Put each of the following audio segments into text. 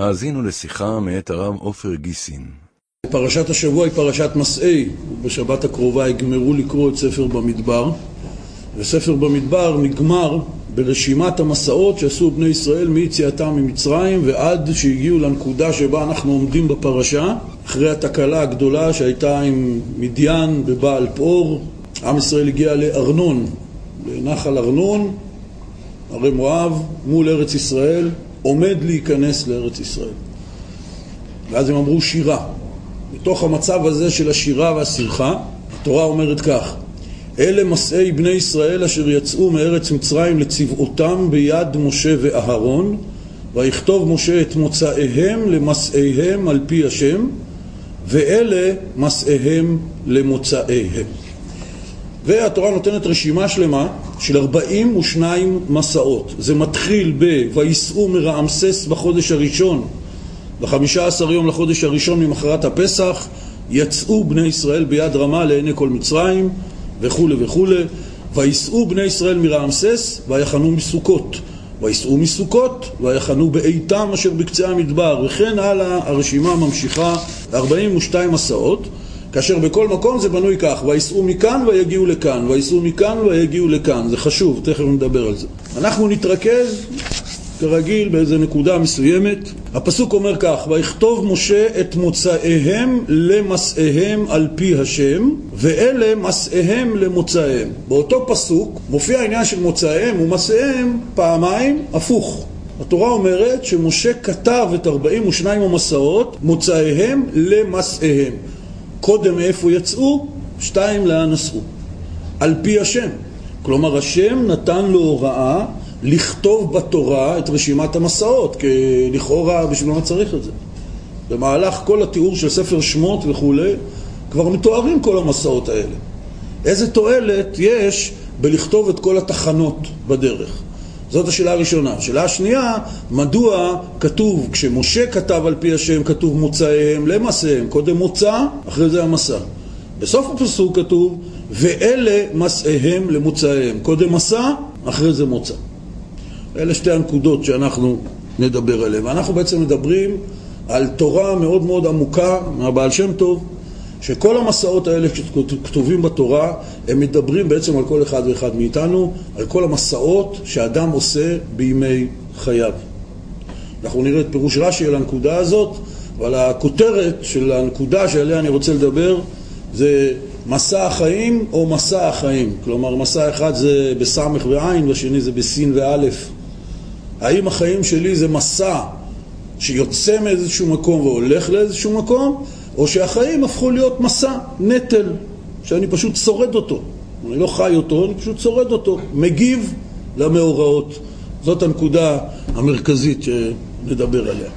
האזינו לשיחה מאת הרב עופר גיסין. פרשת השבוע היא פרשת מסעי, בשבת הקרובה יגמרו לקרוא את ספר במדבר, וספר במדבר נגמר ברשימת המסעות שעשו בני ישראל מיציאתם ממצרים ועד שהגיעו לנקודה שבה אנחנו עומדים בפרשה, אחרי התקלה הגדולה שהייתה עם מדיין בבעל פאור, עם ישראל הגיע לארנון, לנחל ארנון, הרי מואב, מול ארץ ישראל, עומד להיכנס לארץ ישראל. ואז הם אמרו שירה. בתוך המצב הזה של השירה והשמחה, התורה אומרת כך: אלה מסעי בני ישראל אשר יצאו מארץ מצרים לצבאותם ביד משה ואהרון, ויכתוב משה את מוצאיהם למסעיהם על פי השם, ואלה מסעיהם למוצאיהם. והתורה נותנת רשימה שלמה של 42 מסעות. זה מתחיל ב"ויסעו מרעמסס" בחודש הראשון, בחמישה עשר יום לחודש הראשון ממחרת הפסח, יצאו בני ישראל ביד רמה לעיני כל מצרים, וכולי וכולי. ויסעו בני ישראל מרעמסס, ויחנו מסוכות. ויסעו מסוכות, ויחנו באיתם אשר בקצה המדבר, וכן הלאה הרשימה ממשיכה 42 מסעות. כאשר בכל מקום זה בנוי כך, וייסעו מכאן ויגיעו לכאן, וייסעו מכאן ויגיעו לכאן, זה חשוב, תכף נדבר על זה. אנחנו נתרכז כרגיל באיזה נקודה מסוימת. הפסוק אומר כך, ויכתוב משה את מוצאיהם למסעיהם על פי השם, ואלה מסעיהם למוצאיהם. באותו פסוק מופיע העניין של מוצאיהם ומסעיהם פעמיים הפוך. התורה אומרת שמשה כתב את 42 המסעות, מוצאיהם למסעיהם. קודם מאיפה יצאו, שתיים לאן נסעו. על פי השם. כלומר, השם נתן לו הוראה לכתוב בתורה את רשימת המסעות, כי לכאורה בשביל מה צריך את זה. במהלך כל התיאור של ספר שמות וכולי, כבר מתוארים כל המסעות האלה. איזה תועלת יש בלכתוב את כל התחנות בדרך? זאת השאלה הראשונה. השאלה השנייה, מדוע כתוב, כשמשה כתב על פי השם, כתוב מוצאיהם למסעיהם, קודם מוצא, אחרי זה המסע. בסוף הפסוק כתוב, ואלה מסעיהם למוצאיהם, קודם מסע, אחרי זה מוצא. אלה שתי הנקודות שאנחנו נדבר עליהן. ואנחנו בעצם מדברים על תורה מאוד מאוד עמוקה מהבעל שם טוב, שכל המסעות האלה שכתובים בתורה, הם מדברים בעצם על כל אחד ואחד מאיתנו, על כל המסעות שאדם עושה בימי חייו. אנחנו נראה את פירוש רש"י על הנקודה הזאת, אבל הכותרת של הנקודה שעליה אני רוצה לדבר זה מסע החיים או מסע החיים. כלומר, מסע אחד זה בסמך ועין, והשני זה בסין ואלף. האם החיים שלי זה מסע שיוצא מאיזשהו מקום והולך לאיזשהו מקום, או שהחיים הפכו להיות מסע, נטל, שאני פשוט שורד אותו. אני לא חי אותו, אני פשוט שורד אותו, מגיב למאורעות. זאת הנקודה המרכזית שנדבר עליה.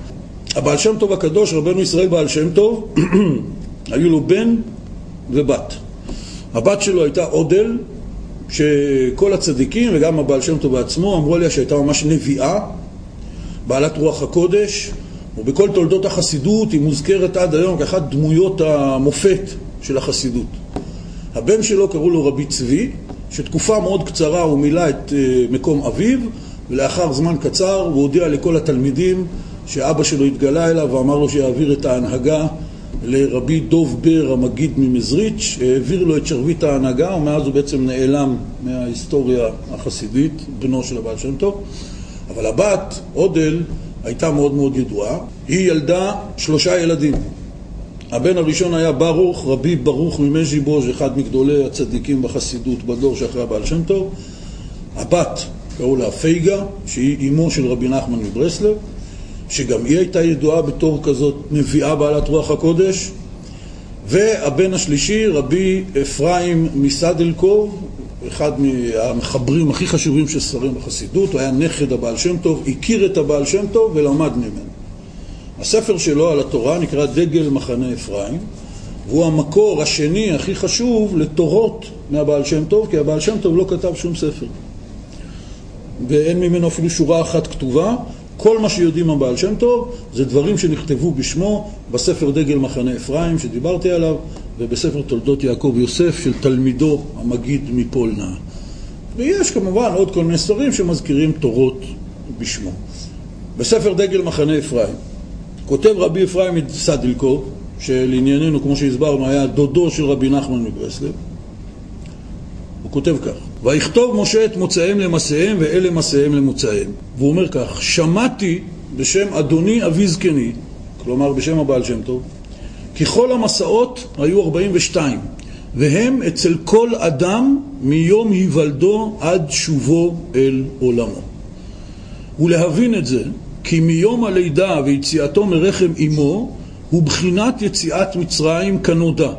הבעל שם טוב הקדוש, רבנו ישראל בעל שם טוב, היו לו בן ובת. הבת שלו הייתה אודל, שכל הצדיקים וגם הבעל שם טוב בעצמו אמרו עליה שהייתה ממש נביאה, בעלת רוח הקודש, ובכל תולדות החסידות היא מוזכרת עד היום כאחת דמויות המופת של החסידות. הבן שלו קראו לו רבי צבי, שתקופה מאוד קצרה הוא מילא את אה, מקום אביו, ולאחר זמן קצר הוא הודיע לכל התלמידים שאבא שלו התגלה אליו ואמר לו שיעביר את ההנהגה לרבי דוב בר המגיד ממזריץ', העביר לו את שרביט ההנהגה ומאז הוא בעצם נעלם מההיסטוריה החסידית, בנו של הבעל שם טוב. אבל הבת, אודל, הייתה מאוד מאוד ידועה. היא ילדה שלושה ילדים. הבן הראשון היה ברוך, רבי ברוך ממז'יבוז', אחד מגדולי הצדיקים בחסידות בדור שאחרי הבעל שם טוב. הבת, קראו לה פייגה, שהיא אמו של רבי נחמן מברסלב, שגם היא הייתה ידועה בתור כזאת נביאה בעלת רוח הקודש. והבן השלישי, רבי אפרים מסדלקוב, אחד מהמחברים הכי חשובים של ספרים בחסידות, הוא היה נכד הבעל שם טוב, הכיר את הבעל שם טוב ולמד ממנו. הספר שלו על התורה נקרא דגל מחנה אפרים, והוא המקור השני הכי חשוב לתורות מהבעל שם טוב, כי הבעל שם טוב לא כתב שום ספר. ואין ממנו אפילו שורה אחת כתובה. כל מה שיודעים הבעל שם טוב זה דברים שנכתבו בשמו בספר דגל מחנה אפרים שדיברתי עליו ובספר תולדות יעקב יוסף של תלמידו המגיד מפולנה. ויש כמובן עוד כל מיני ספרים שמזכירים תורות בשמו. בספר דגל מחנה אפרים כותב רבי אפרים סדלקו, שלענייננו, כמו שהסברנו, היה דודו של רבי נחמן מברסלב, הוא כותב כך: ויכתוב משה את מוצאיהם למסעיהם ואלה מסעיהם למוצאיהם. והוא אומר כך: שמעתי בשם אדוני אבי זקני, כלומר בשם הבעל שם טוב, כי כל המסעות היו 42, והם אצל כל אדם מיום היוולדו עד שובו אל עולמו. ולהבין את זה, כי מיום הלידה ויציאתו מרחם אמו הוא בחינת יציאת מצרים כנודע,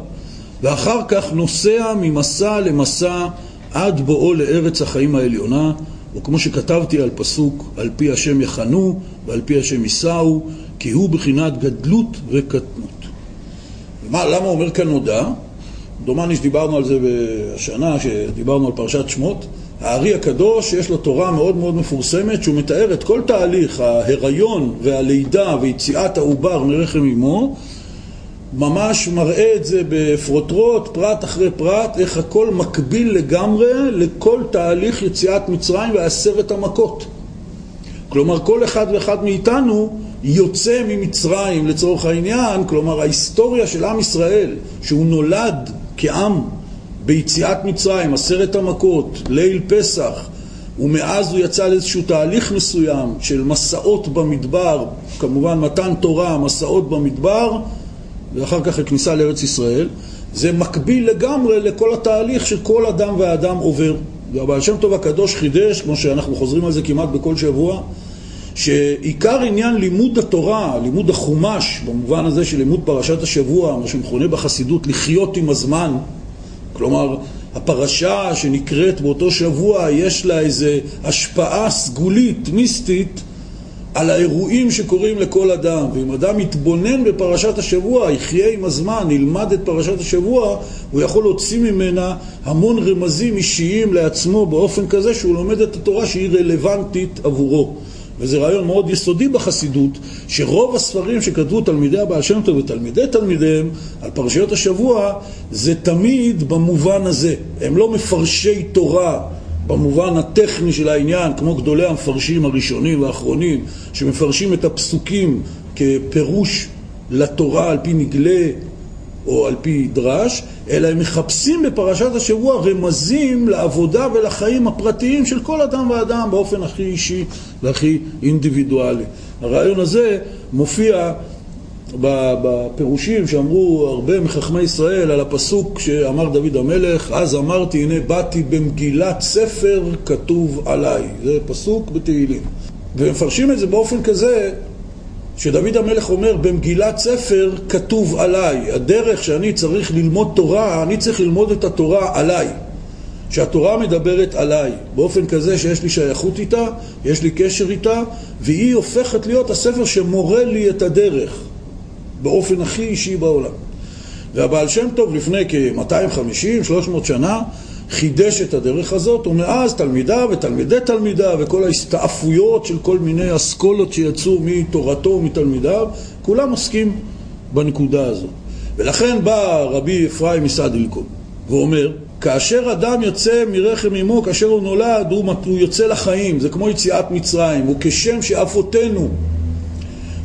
ואחר כך נוסע ממסע למסע עד בואו לארץ החיים העליונה, וכמו שכתבתי על פסוק, על פי השם יחנו ועל פי השם יישאו, כי הוא בחינת גדלות וקטנות. למה אומר כנודע? דומני שדיברנו על זה השנה, שדיברנו על פרשת שמות. הארי הקדוש, יש לו תורה מאוד מאוד מפורסמת, שהוא מתאר את כל תהליך ההיריון והלידה ויציאת העובר מרחם אמו, ממש מראה את זה בפרוטרוט, פרט אחרי פרט, איך הכל מקביל לגמרי לכל תהליך יציאת מצרים ועשרת המכות. כלומר, כל אחד ואחד מאיתנו יוצא ממצרים לצורך העניין, כלומר ההיסטוריה של עם ישראל, שהוא נולד כעם ביציאת מצרים, עשרת המכות, ליל פסח, ומאז הוא יצא לאיזשהו תהליך מסוים של מסעות במדבר, כמובן מתן תורה, מסעות במדבר, ואחר כך הכניסה לארץ ישראל, זה מקביל לגמרי לכל התהליך שכל אדם ואדם עובר. והבעל שם טוב הקדוש חידש, כמו שאנחנו חוזרים על זה כמעט בכל שבוע, שעיקר עניין לימוד התורה, לימוד החומש, במובן הזה של לימוד פרשת השבוע, מה שמכונה בחסידות לחיות עם הזמן, כלומר, הפרשה שנקראת באותו שבוע, יש לה איזו השפעה סגולית, מיסטית, על האירועים שקורים לכל אדם. ואם אדם יתבונן בפרשת השבוע, יחיה עם הזמן, ילמד את פרשת השבוע, הוא יכול להוציא ממנה המון רמזים אישיים לעצמו באופן כזה שהוא לומד את התורה שהיא רלוונטית עבורו. וזה רעיון מאוד יסודי בחסידות, שרוב הספרים שכתבו תלמידי הבעל שם טוב ותלמידי תלמידיהם על פרשיות השבוע, זה תמיד במובן הזה. הם לא מפרשי תורה במובן הטכני של העניין, כמו גדולי המפרשים הראשונים והאחרונים, שמפרשים את הפסוקים כפירוש לתורה על פי נגלה או על פי דרש, אלא הם מחפשים בפרשת השבוע רמזים לעבודה ולחיים הפרטיים של כל אדם ואדם באופן הכי אישי והכי אינדיבידואלי. הרעיון הזה מופיע בפירושים שאמרו הרבה מחכמי ישראל על הפסוק שאמר דוד המלך, אז אמרתי הנה באתי במגילת ספר כתוב עליי. זה פסוק בתהילים. ומפרשים את זה באופן כזה שדוד המלך אומר במגילת ספר כתוב עליי, הדרך שאני צריך ללמוד תורה, אני צריך ללמוד את התורה עליי. שהתורה מדברת עליי, באופן כזה שיש לי שייכות איתה, יש לי קשר איתה, והיא הופכת להיות הספר שמורה לי את הדרך, באופן הכי אישי בעולם. והבעל שם טוב לפני כ-250-300 שנה חידש את הדרך הזאת, ומאז תלמידיו ותלמידי תלמידיו וכל ההסתעפויות של כל מיני אסכולות שיצאו מתורתו ומתלמידיו, כולם עוסקים בנקודה הזאת. ולכן בא רבי אפרים מסעדילקום ואומר, כאשר אדם יוצא מרחם אמו, כאשר הוא נולד, הוא, הוא יוצא לחיים, זה כמו יציאת מצרים, וכשם שאפותינו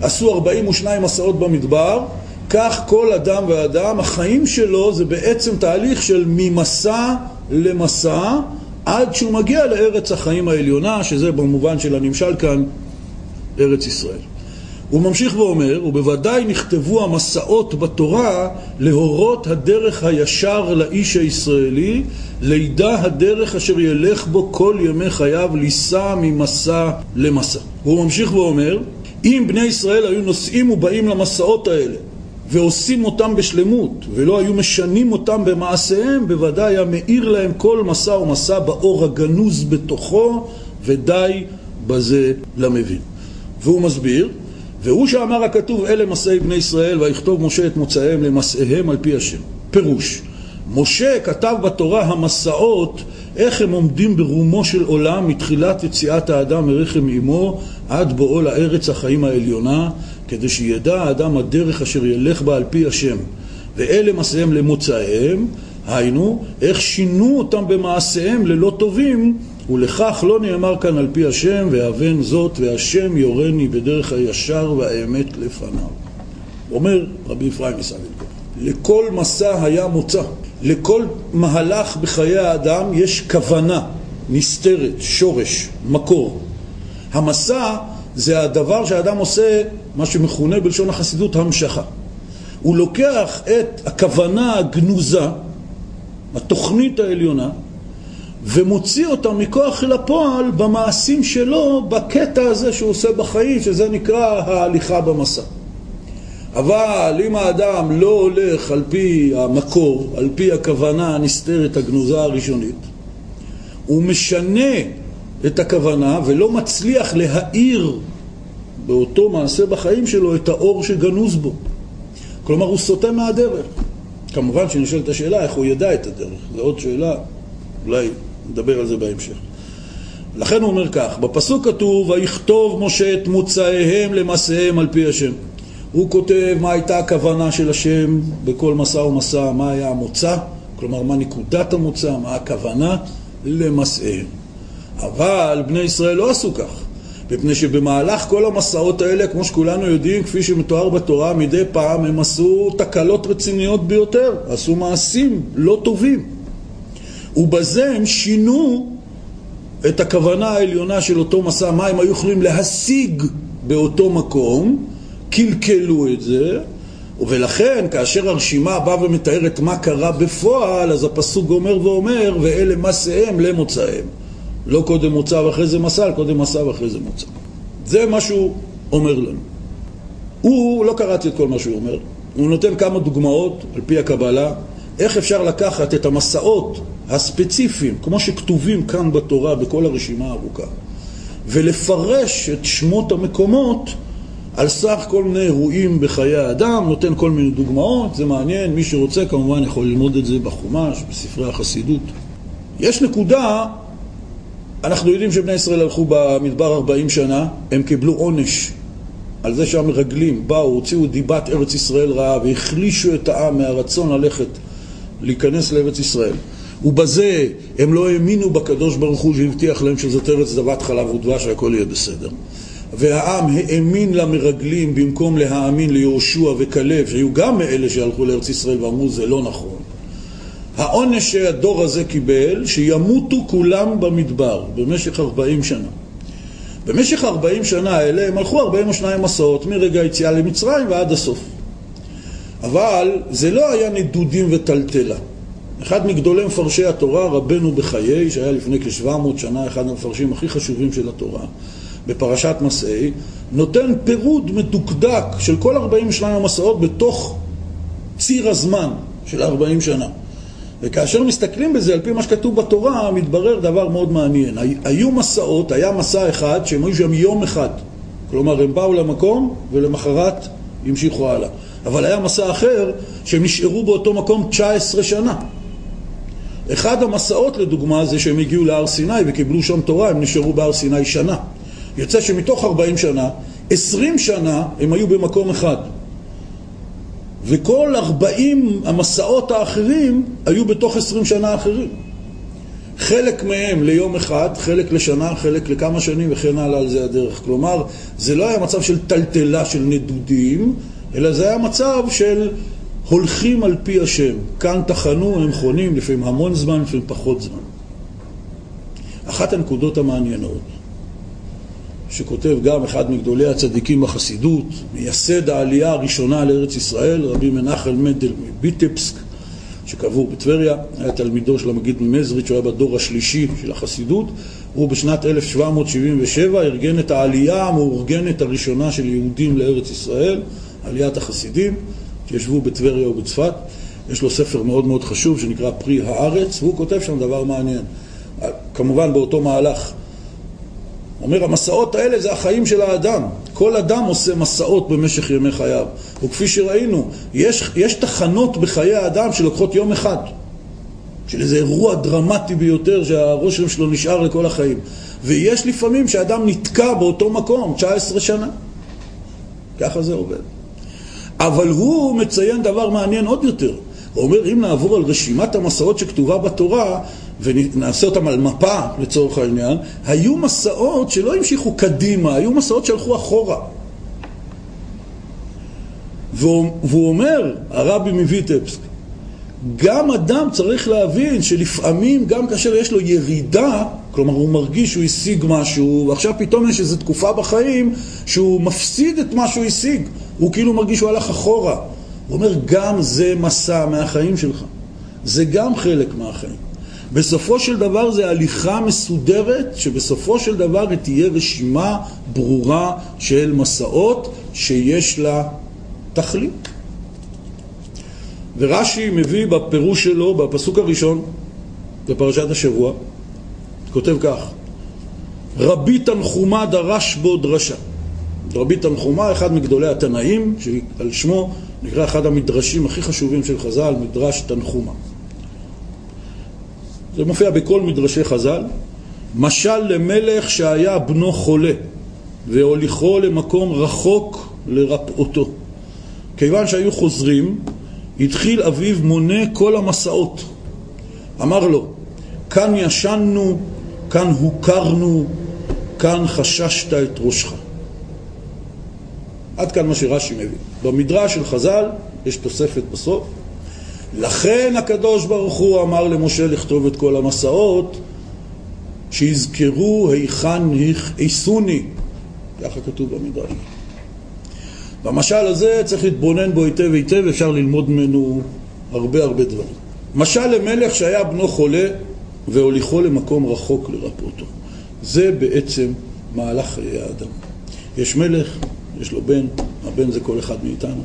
עשו 42 מסעות במדבר, כך כל אדם ואדם, החיים שלו זה בעצם תהליך של ממסע למסע עד שהוא מגיע לארץ החיים העליונה, שזה במובן של הנמשל כאן, ארץ ישראל. הוא ממשיך ואומר, ובוודאי נכתבו המסעות בתורה להורות הדרך הישר לאיש הישראלי, לידע הדרך אשר ילך בו כל ימי חייו, לישא ממסע למסע. והוא ממשיך ואומר, אם בני ישראל היו נוסעים ובאים למסעות האלה ועושים אותם בשלמות, ולא היו משנים אותם במעשיהם, בוודאי היה מאיר להם כל מסע ומסע באור הגנוז בתוכו, ודי בזה למבין. והוא מסביר, והוא שאמר הכתוב אלה מסעי בני ישראל, ויכתוב משה את מוצאיהם למסעיהם על פי השם. פירוש, משה כתב בתורה המסעות איך הם עומדים ברומו של עולם מתחילת יציאת האדם מרחם אמו עד בואו לארץ החיים העליונה כדי שידע האדם הדרך אשר ילך בה על פי השם. ואלה מעשיהם למוצאיהם, היינו, איך שינו אותם במעשיהם ללא טובים ולכך לא נאמר כאן על פי השם, והבן זאת, והשם יורני בדרך הישר והאמת לפניו. אומר רבי אפרים מסעדנקו, לכל מסע היה מוצא, לכל מהלך בחיי האדם יש כוונה נסתרת, שורש, מקור. המסע זה הדבר שהאדם עושה, מה שמכונה בלשון החסידות המשכה. הוא לוקח את הכוונה הגנוזה, התוכנית העליונה, ומוציא אותה מכוח אל הפועל במעשים שלו, בקטע הזה שהוא עושה בחיים, שזה נקרא ההליכה במסע. אבל אם האדם לא הולך על פי המקור, על פי הכוונה הנסתרת, הגנוזה הראשונית, הוא משנה את הכוונה ולא מצליח להאיר באותו מעשה בחיים שלו את האור שגנוז בו. כלומר, הוא סוטה מהדרך. כמובן שנשאלת השאלה איך הוא ידע את הדרך. זו עוד שאלה, אולי נדבר על זה בהמשך. לכן הוא אומר כך, בפסוק כתוב, ויכתוב משה את מוצאיהם למסעיהם על פי השם. הוא כותב מה הייתה הכוונה של השם בכל מסע ומסע, מה היה המוצא, כלומר מה נקודת המוצא, מה הכוונה למסעיהם. אבל בני ישראל לא עשו כך. מפני שבמהלך כל המסעות האלה, כמו שכולנו יודעים, כפי שמתואר בתורה, מדי פעם הם עשו תקלות רציניות ביותר, עשו מעשים לא טובים. ובזה הם שינו את הכוונה העליונה של אותו מסע, מה הם היו יכולים להשיג באותו מקום, קלקלו את זה, ולכן כאשר הרשימה באה ומתארת מה קרה בפועל, אז הפסוק אומר ואומר, ואלה מסעיהם למוצאיהם. לא קודם מוצא ואחרי זה מסע, קודם מסע ואחרי זה מוצא. זה מה שהוא אומר לנו. הוא, לא קראתי את כל מה שהוא אומר, הוא נותן כמה דוגמאות על פי הקבלה, איך אפשר לקחת את המסעות הספציפיים, כמו שכתובים כאן בתורה בכל הרשימה הארוכה, ולפרש את שמות המקומות על סך כל מיני אירועים בחיי האדם, נותן כל מיני דוגמאות, זה מעניין, מי שרוצה כמובן יכול ללמוד את זה בחומש, בספרי החסידות. יש נקודה אנחנו יודעים שבני ישראל הלכו במדבר 40 שנה, הם קיבלו עונש על זה שהמרגלים באו, הוציאו דיבת ארץ ישראל רעה והחלישו את העם מהרצון ללכת, להיכנס לארץ ישראל. ובזה הם לא האמינו בקדוש ברוך הוא שהבטיח להם שזאת ארץ זבת חלב ודבש והכל יהיה בסדר. והעם האמין למרגלים במקום להאמין ליהושע וכלב, שהיו גם מאלה שהלכו לארץ ישראל ואמרו זה לא נכון. העונש שהדור הזה קיבל, שימותו כולם במדבר במשך 40 שנה. במשך 40 שנה האלה הם הלכו 42 מסעות מרגע היציאה למצרים ועד הסוף. אבל זה לא היה נדודים וטלטלה. אחד מגדולי מפרשי התורה, רבנו בחיי, שהיה לפני כ-700 שנה אחד המפרשים הכי חשובים של התורה, בפרשת מסעי, נותן פירוד מדוקדק של כל 42 המסעות בתוך ציר הזמן של 40 שנה. וכאשר מסתכלים בזה על פי מה שכתוב בתורה, מתברר דבר מאוד מעניין. היו מסעות, היה מסע אחד שהם היו שם יום אחד. כלומר, הם באו למקום ולמחרת המשיכו הלאה. אבל היה מסע אחר שהם נשארו באותו מקום 19 שנה. אחד המסעות לדוגמה זה שהם הגיעו להר סיני וקיבלו שם תורה, הם נשארו בהר סיני שנה. יוצא שמתוך 40 שנה, 20 שנה הם היו במקום אחד. וכל ארבעים המסעות האחרים היו בתוך עשרים שנה אחרים. חלק מהם ליום אחד, חלק לשנה, חלק לכמה שנים וכן הלאה על זה הדרך. כלומר, זה לא היה מצב של טלטלה של נדודים, אלא זה היה מצב של הולכים על פי השם. כאן טחנו, הם חונים, לפעמים המון זמן, לפעמים פחות זמן. אחת הנקודות המעניינות שכותב גם אחד מגדולי הצדיקים בחסידות, מייסד העלייה הראשונה לארץ ישראל, רבי מנחל מנדל מביטפסק, שקבור בטבריה, היה תלמידו של המגיד ממזריץ', שהוא היה בדור השלישי של החסידות, הוא בשנת 1777 ארגן את העלייה המאורגנת הראשונה של יהודים לארץ ישראל, עליית החסידים, שישבו בטבריה ובצפת. יש לו ספר מאוד מאוד חשוב שנקרא פרי הארץ, והוא כותב שם דבר מעניין. כמובן באותו מהלך אומר, המסעות האלה זה החיים של האדם. כל אדם עושה מסעות במשך ימי חייו. וכפי שראינו, יש, יש תחנות בחיי האדם שלוקחות יום אחד. של איזה אירוע דרמטי ביותר שהרושם שלו נשאר לכל החיים. ויש לפעמים שאדם נתקע באותו מקום 19 שנה. ככה זה עובד. אבל הוא מציין דבר מעניין עוד יותר. הוא אומר, אם נעבור על רשימת המסעות שכתובה בתורה, ונעשה אותם על מפה לצורך העניין, היו מסעות שלא המשיכו קדימה, היו מסעות שהלכו אחורה. והוא, והוא אומר, הרבי מויטבסק, גם אדם צריך להבין שלפעמים, גם כאשר יש לו ירידה, כלומר הוא מרגיש שהוא השיג משהו, ועכשיו פתאום יש איזו תקופה בחיים שהוא מפסיד את מה שהוא השיג, הוא כאילו מרגיש שהוא הלך אחורה. הוא אומר, גם זה מסע מהחיים שלך, זה גם חלק מהחיים. בסופו של דבר זה הליכה מסודרת, שבסופו של דבר תהיה רשימה ברורה של מסעות שיש לה תכלית. ורש"י מביא בפירוש שלו, בפסוק הראשון, בפרשת השבוע, כותב כך: רבי תנחומה דרש בו דרשה. רבי תנחומה, אחד מגדולי התנאים, שעל שמו נקרא אחד המדרשים הכי חשובים של חז"ל, מדרש תנחומה. זה מופיע בכל מדרשי חז"ל. משל למלך שהיה בנו חולה, והוליכו למקום רחוק לרפאותו. כיוון שהיו חוזרים, התחיל אביו מונה כל המסעות. אמר לו, כאן ישנו, כאן הוכרנו, כאן חששת את ראשך. עד כאן מה שרש"י מביא. במדרש של חז"ל יש תוספת בסוף. לכן הקדוש ברוך הוא אמר למשה לכתוב את כל המסעות, שיזכרו היכן הכעיסוני. ככה כתוב במדרש. במשל הזה צריך להתבונן בו היטב היטב, אפשר ללמוד ממנו הרבה הרבה דברים. משל למלך שהיה בנו חולה והוליכו למקום רחוק לרפאותו. זה בעצם מהלך חיי האדם. יש מלך, יש לו בן, הבן זה כל אחד מאיתנו,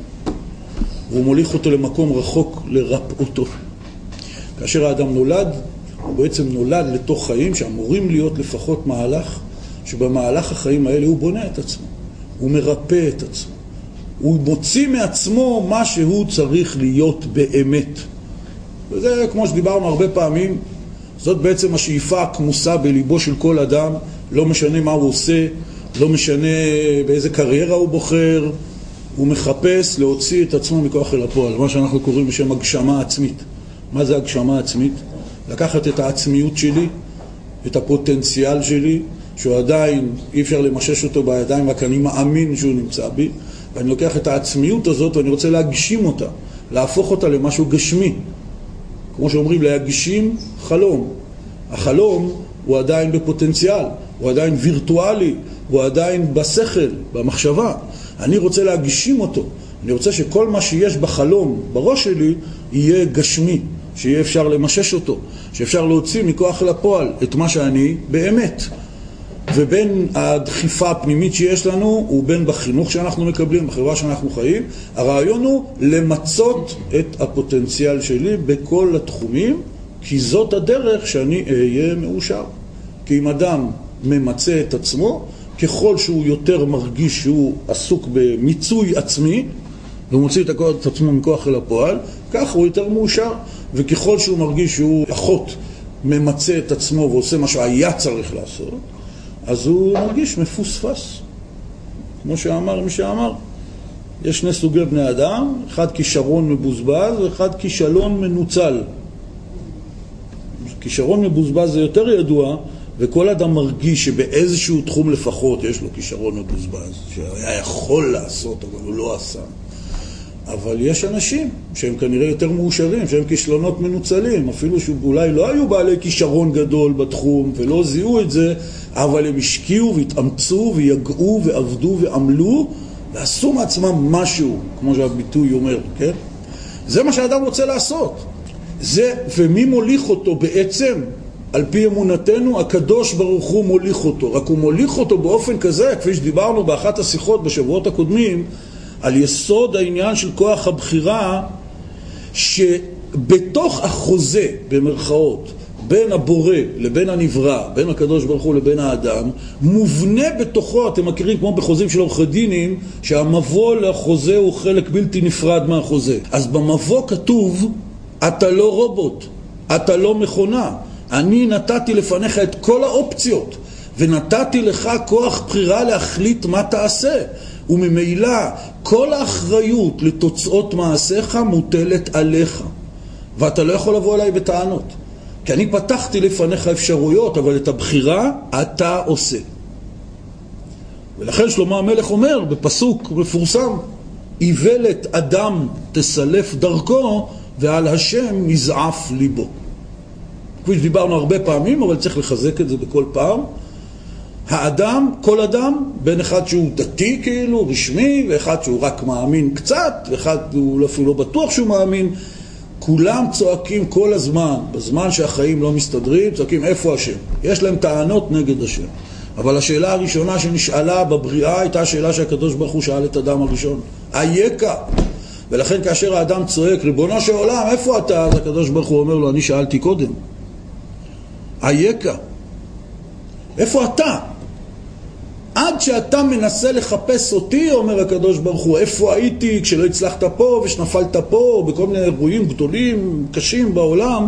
והוא מוליך אותו למקום רחוק לרפאותו. כאשר האדם נולד, הוא בעצם נולד לתוך חיים שאמורים להיות לפחות מהלך שבמהלך החיים האלה הוא בונה את עצמו, הוא מרפא את עצמו. הוא מוציא מעצמו מה שהוא צריך להיות באמת. וזה, כמו שדיברנו הרבה פעמים, זאת בעצם השאיפה הכמוסה בליבו של כל אדם, לא משנה מה הוא עושה, לא משנה באיזה קריירה הוא בוחר, הוא מחפש להוציא את עצמו מכוח אל הפועל, מה שאנחנו קוראים בשם הגשמה עצמית. מה זה הגשמה עצמית? לקחת את העצמיות שלי, את הפוטנציאל שלי, שהוא עדיין אי אפשר למשש אותו בידיים, רק אני מאמין שהוא נמצא בי, ואני לוקח את העצמיות הזאת ואני רוצה להגשים אותה, להפוך אותה למשהו גשמי. כמו שאומרים, להגשים חלום. החלום הוא עדיין בפוטנציאל, הוא עדיין וירטואלי, הוא עדיין בשכל, במחשבה. אני רוצה להגשים אותו. אני רוצה שכל מה שיש בחלום, בראש שלי, יהיה גשמי, שיהיה אפשר למשש אותו, שאפשר להוציא מכוח לפועל את מה שאני באמת. ובין הדחיפה הפנימית שיש לנו ובין בחינוך שאנחנו מקבלים, בחברה שאנחנו חיים, הרעיון הוא למצות את הפוטנציאל שלי בכל התחומים, כי זאת הדרך שאני אהיה מאושר. כי אם אדם ממצה את עצמו, ככל שהוא יותר מרגיש שהוא עסוק במיצוי עצמי, והוא מוציא את עצמו מכוח אל הפועל, כך הוא יותר מאושר. וככל שהוא מרגיש שהוא פחות ממצה את עצמו ועושה מה שהיה צריך לעשות, אז הוא מרגיש מפוספס. כמו שאמר מי שאמר, יש שני סוגי בני אדם, אחד כישרון מבוזבז ואחד כישלון מנוצל. כישרון מבוזבז זה יותר ידוע, וכל אדם מרגיש שבאיזשהו תחום לפחות יש לו כישרון מבוזבז, שהיה יכול לעשות אבל הוא לא עשה. אבל יש אנשים שהם כנראה יותר מאושרים, שהם כישלונות מנוצלים, אפילו שאולי לא היו בעלי כישרון גדול בתחום ולא זיהו את זה, אבל הם השקיעו והתאמצו ויגעו ועבדו ועמלו ועשו מעצמם משהו, כמו שהביטוי אומר, כן? זה מה שאדם רוצה לעשות. זה, ומי מוליך אותו בעצם? על פי אמונתנו, הקדוש ברוך הוא מוליך אותו. רק הוא מוליך אותו באופן כזה, כפי שדיברנו באחת השיחות בשבועות הקודמים, על יסוד העניין של כוח הבחירה, שבתוך החוזה, במרכאות, בין הבורא לבין הנברא, בין הקדוש ברוך הוא לבין האדם, מובנה בתוכו, אתם מכירים כמו בחוזים של עורכי דינים, שהמבוא לחוזה הוא חלק בלתי נפרד מהחוזה. אז במבוא כתוב, אתה לא רובוט, אתה לא מכונה. אני נתתי לפניך את כל האופציות, ונתתי לך כוח בחירה להחליט מה תעשה. וממילא כל האחריות לתוצאות מעשיך מוטלת עליך, ואתה לא יכול לבוא אליי בטענות. כי אני פתחתי לפניך אפשרויות, אבל את הבחירה אתה עושה. ולכן שלמה המלך אומר בפסוק מפורסם, איוולת אדם תסלף דרכו ועל השם נזעף ליבו. כפי שדיברנו הרבה פעמים, אבל צריך לחזק את זה בכל פעם. האדם, כל אדם, בין אחד שהוא דתי כאילו, רשמי, ואחד שהוא רק מאמין קצת, ואחד הוא אפילו לא בטוח שהוא מאמין, כולם צועקים כל הזמן, בזמן שהחיים לא מסתדרים, צועקים איפה השם. יש להם טענות נגד השם. אבל השאלה הראשונה שנשאלה בבריאה הייתה השאלה שהקדוש ברוך הוא שאל את אדם הראשון. אייכה? ולכן כאשר האדם צועק, ריבונו של עולם, איפה אתה? אז הקדוש ברוך הוא אומר לו, אני שאלתי קודם. אייכה? איפה אתה? עד שאתה מנסה לחפש אותי, אומר הקדוש ברוך הוא, איפה הייתי כשלא הצלחת פה ושנפלת פה, בכל מיני אירועים גדולים, קשים בעולם,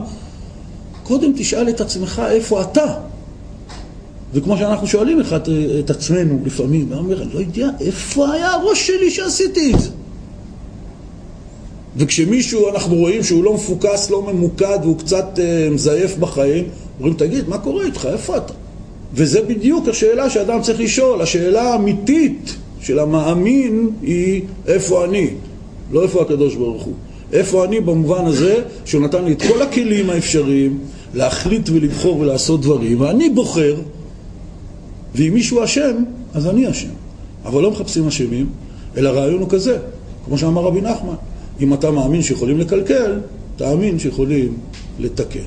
קודם תשאל את עצמך איפה אתה. וכמו שאנחנו שואלים אחד את עצמנו לפעמים, אני אומר, אני לא יודע, איפה היה הראש שלי שעשיתי את זה? וכשמישהו, אנחנו רואים שהוא לא מפוקס, לא ממוקד, והוא קצת uh, מזייף בחיים, אומרים, תגיד, מה קורה איתך? איפה אתה? וזה בדיוק השאלה שאדם צריך לשאול. השאלה האמיתית של המאמין היא, איפה אני? לא איפה הקדוש ברוך הוא. איפה אני במובן הזה שהוא נתן לי את כל הכלים האפשריים להחליט ולבחור ולעשות דברים, ואני בוחר, ואם מישהו אשם, אז אני אשם. אבל לא מחפשים אשמים, אלא הרעיון הוא כזה, כמו שאמר רבי נחמן, אם אתה מאמין שיכולים לקלקל, תאמין שיכולים לתקן.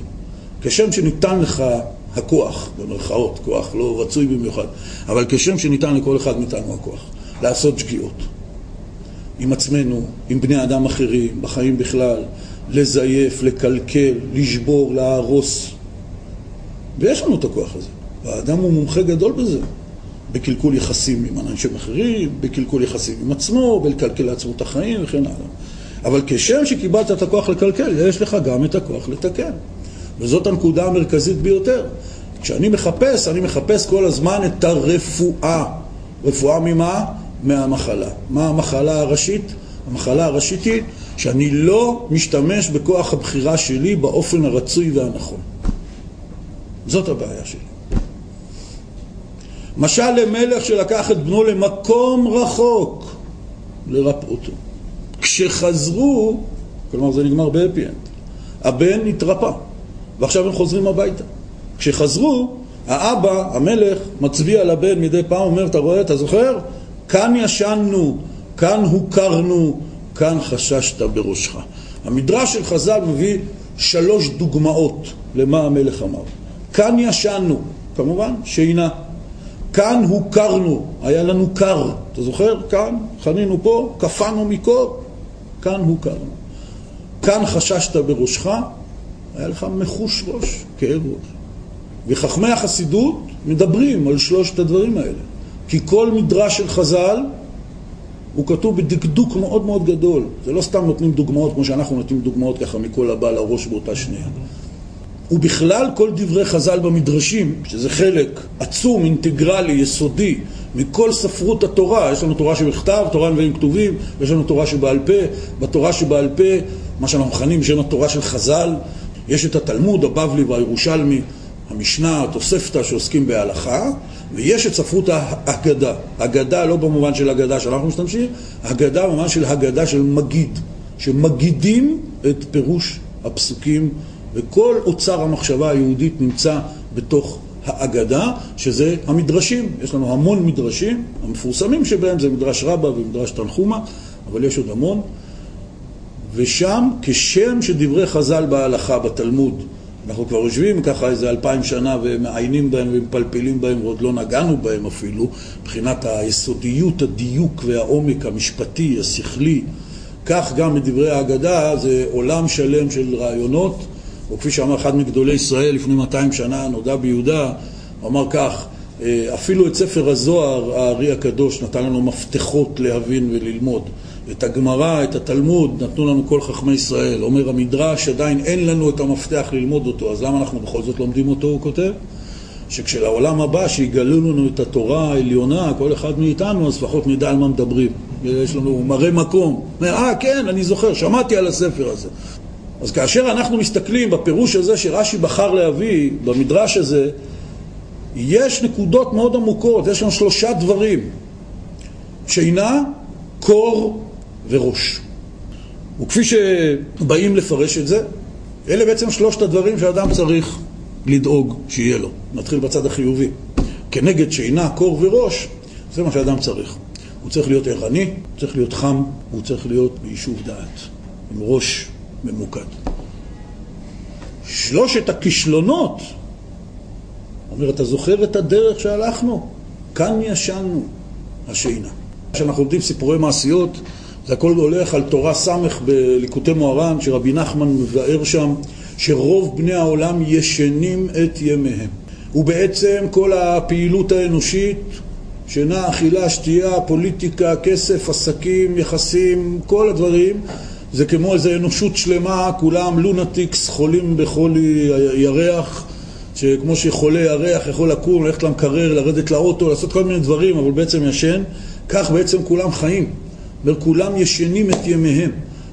כשם שניתן לך הכוח, במרכאות, כוח לא רצוי במיוחד, אבל כשם שניתן לכל אחד מאיתנו הכוח, לעשות שגיאות. עם עצמנו, עם בני אדם אחרים, בחיים בכלל, לזייף, לקלקל, לשבור, להרוס. ויש לנו את הכוח הזה. והאדם הוא מומחה גדול בזה. בקלקול יחסים עם אנשים אחרים, בקלקול יחסים עם עצמו, בלקלקל לעצמו את החיים וכן הלאה. אבל כשם שקיבלת את הכוח לקלקל, יש לך גם את הכוח לתקן. וזאת הנקודה המרכזית ביותר. כשאני מחפש, אני מחפש כל הזמן את הרפואה. רפואה ממה? מהמחלה. מה המחלה הראשית? המחלה הראשית היא שאני לא משתמש בכוח הבחירה שלי באופן הרצוי והנכון. זאת הבעיה שלי. משל למלך שלקח את בנו למקום רחוק לרפאותו. כשחזרו, כלומר זה נגמר בהפי-אנד, הבן התרפא. ועכשיו הם חוזרים הביתה. כשחזרו, האבא, המלך, מצביע לבן מדי פעם, אומר, אתה רואה, אתה זוכר? כאן ישנו, כאן הוקרנו, כאן חששת בראשך. המדרש של חז"ל מביא שלוש דוגמאות למה המלך אמר. כאן ישנו, כמובן, שינה. כאן הוכרנו, היה לנו קר. אתה זוכר? כאן, חנינו פה, קפאנו מקור, כאן הוכרנו. כאן חששת בראשך, היה לך מחוש ראש, כאב ראש. וחכמי החסידות מדברים על שלושת הדברים האלה. כי כל מדרש של חז"ל הוא כתוב בדקדוק מאוד מאוד גדול. זה לא סתם נותנים דוגמאות כמו שאנחנו נותנים דוגמאות ככה מכל הבא לראש באותה שנייה. ובכלל כל דברי חז"ל במדרשים, שזה חלק עצום, אינטגרלי, יסודי, מכל ספרות התורה, יש לנו תורה שבכתב, תורה נביאים כתובים, ויש לנו תורה שבעל פה, בתורה שבעל פה, מה שאנחנו מכנים בשם התורה של חז"ל, יש את התלמוד, הבבלי והירושלמי, המשנה, התוספתא שעוסקים בהלכה, ויש את ספרות ההגדה. הגדה לא במובן של הגדה שאנחנו משתמשים, הגדה במובן של הגדה של מגיד, שמגידים את פירוש הפסוקים, וכל אוצר המחשבה היהודית נמצא בתוך האגדה, שזה המדרשים. יש לנו המון מדרשים, המפורסמים שבהם זה מדרש רבה ומדרש תנחומה, אבל יש עוד המון. ושם, כשם שדברי חז"ל בהלכה, בתלמוד, אנחנו כבר יושבים ככה איזה אלפיים שנה ומעיינים בהם ומפלפלים בהם ועוד לא נגענו בהם אפילו, מבחינת היסודיות, הדיוק והעומק המשפטי, השכלי. כך גם בדברי ההגדה זה עולם שלם של רעיונות, או כפי שאמר אחד מגדולי ישראל לפני 200 שנה, נודע ביהודה, הוא אמר כך, אפילו את ספר הזוהר, הארי הקדוש, נתן לנו מפתחות להבין וללמוד. את הגמרא, את התלמוד, נתנו לנו כל חכמי ישראל. אומר המדרש, עדיין אין לנו את המפתח ללמוד אותו, אז למה אנחנו בכל זאת לומדים אותו, הוא כותב? שכשלעולם הבא, שיגלו לנו את התורה העליונה, כל אחד מאיתנו, אז לפחות נדע על מה מדברים. יש לנו מראה מקום. אומר, אה, כן, אני זוכר, שמעתי על הספר הזה. אז כאשר אנחנו מסתכלים בפירוש הזה שרש"י בחר להביא, במדרש הזה, יש נקודות מאוד עמוקות, יש לנו שלושה דברים: שינה, קור וראש. וכפי שבאים לפרש את זה, אלה בעצם שלושת הדברים שאדם צריך לדאוג שיהיה לו. נתחיל בצד החיובי. כנגד שינה, קור וראש, זה מה שאדם צריך. הוא צריך להיות ערני, הוא צריך להיות חם, הוא צריך להיות ביישוב דעת, עם ראש ממוקד. שלושת הכישלונות, אומר, אתה זוכר את הדרך שהלכנו? כאן ישנו השינה. כשאנחנו לומדים סיפורי מעשיות, זה הכל הולך על תורה ס' בליקוטי מוהר"ן, שרבי נחמן מבאר שם, שרוב בני העולם ישנים את ימיהם. ובעצם כל הפעילות האנושית, שינה, אכילה, שתייה, פוליטיקה, כסף, עסקים, יחסים, כל הדברים, זה כמו איזו אנושות שלמה, כולם lunatics, חולים בחולי ירח, שכמו שחולה ירח יכול לקום, ללכת למקרר, לרדת לאוטו, לעשות כל מיני דברים, אבל בעצם ישן, כך בעצם כולם חיים. אומר, כולם ישנים את ימיהם.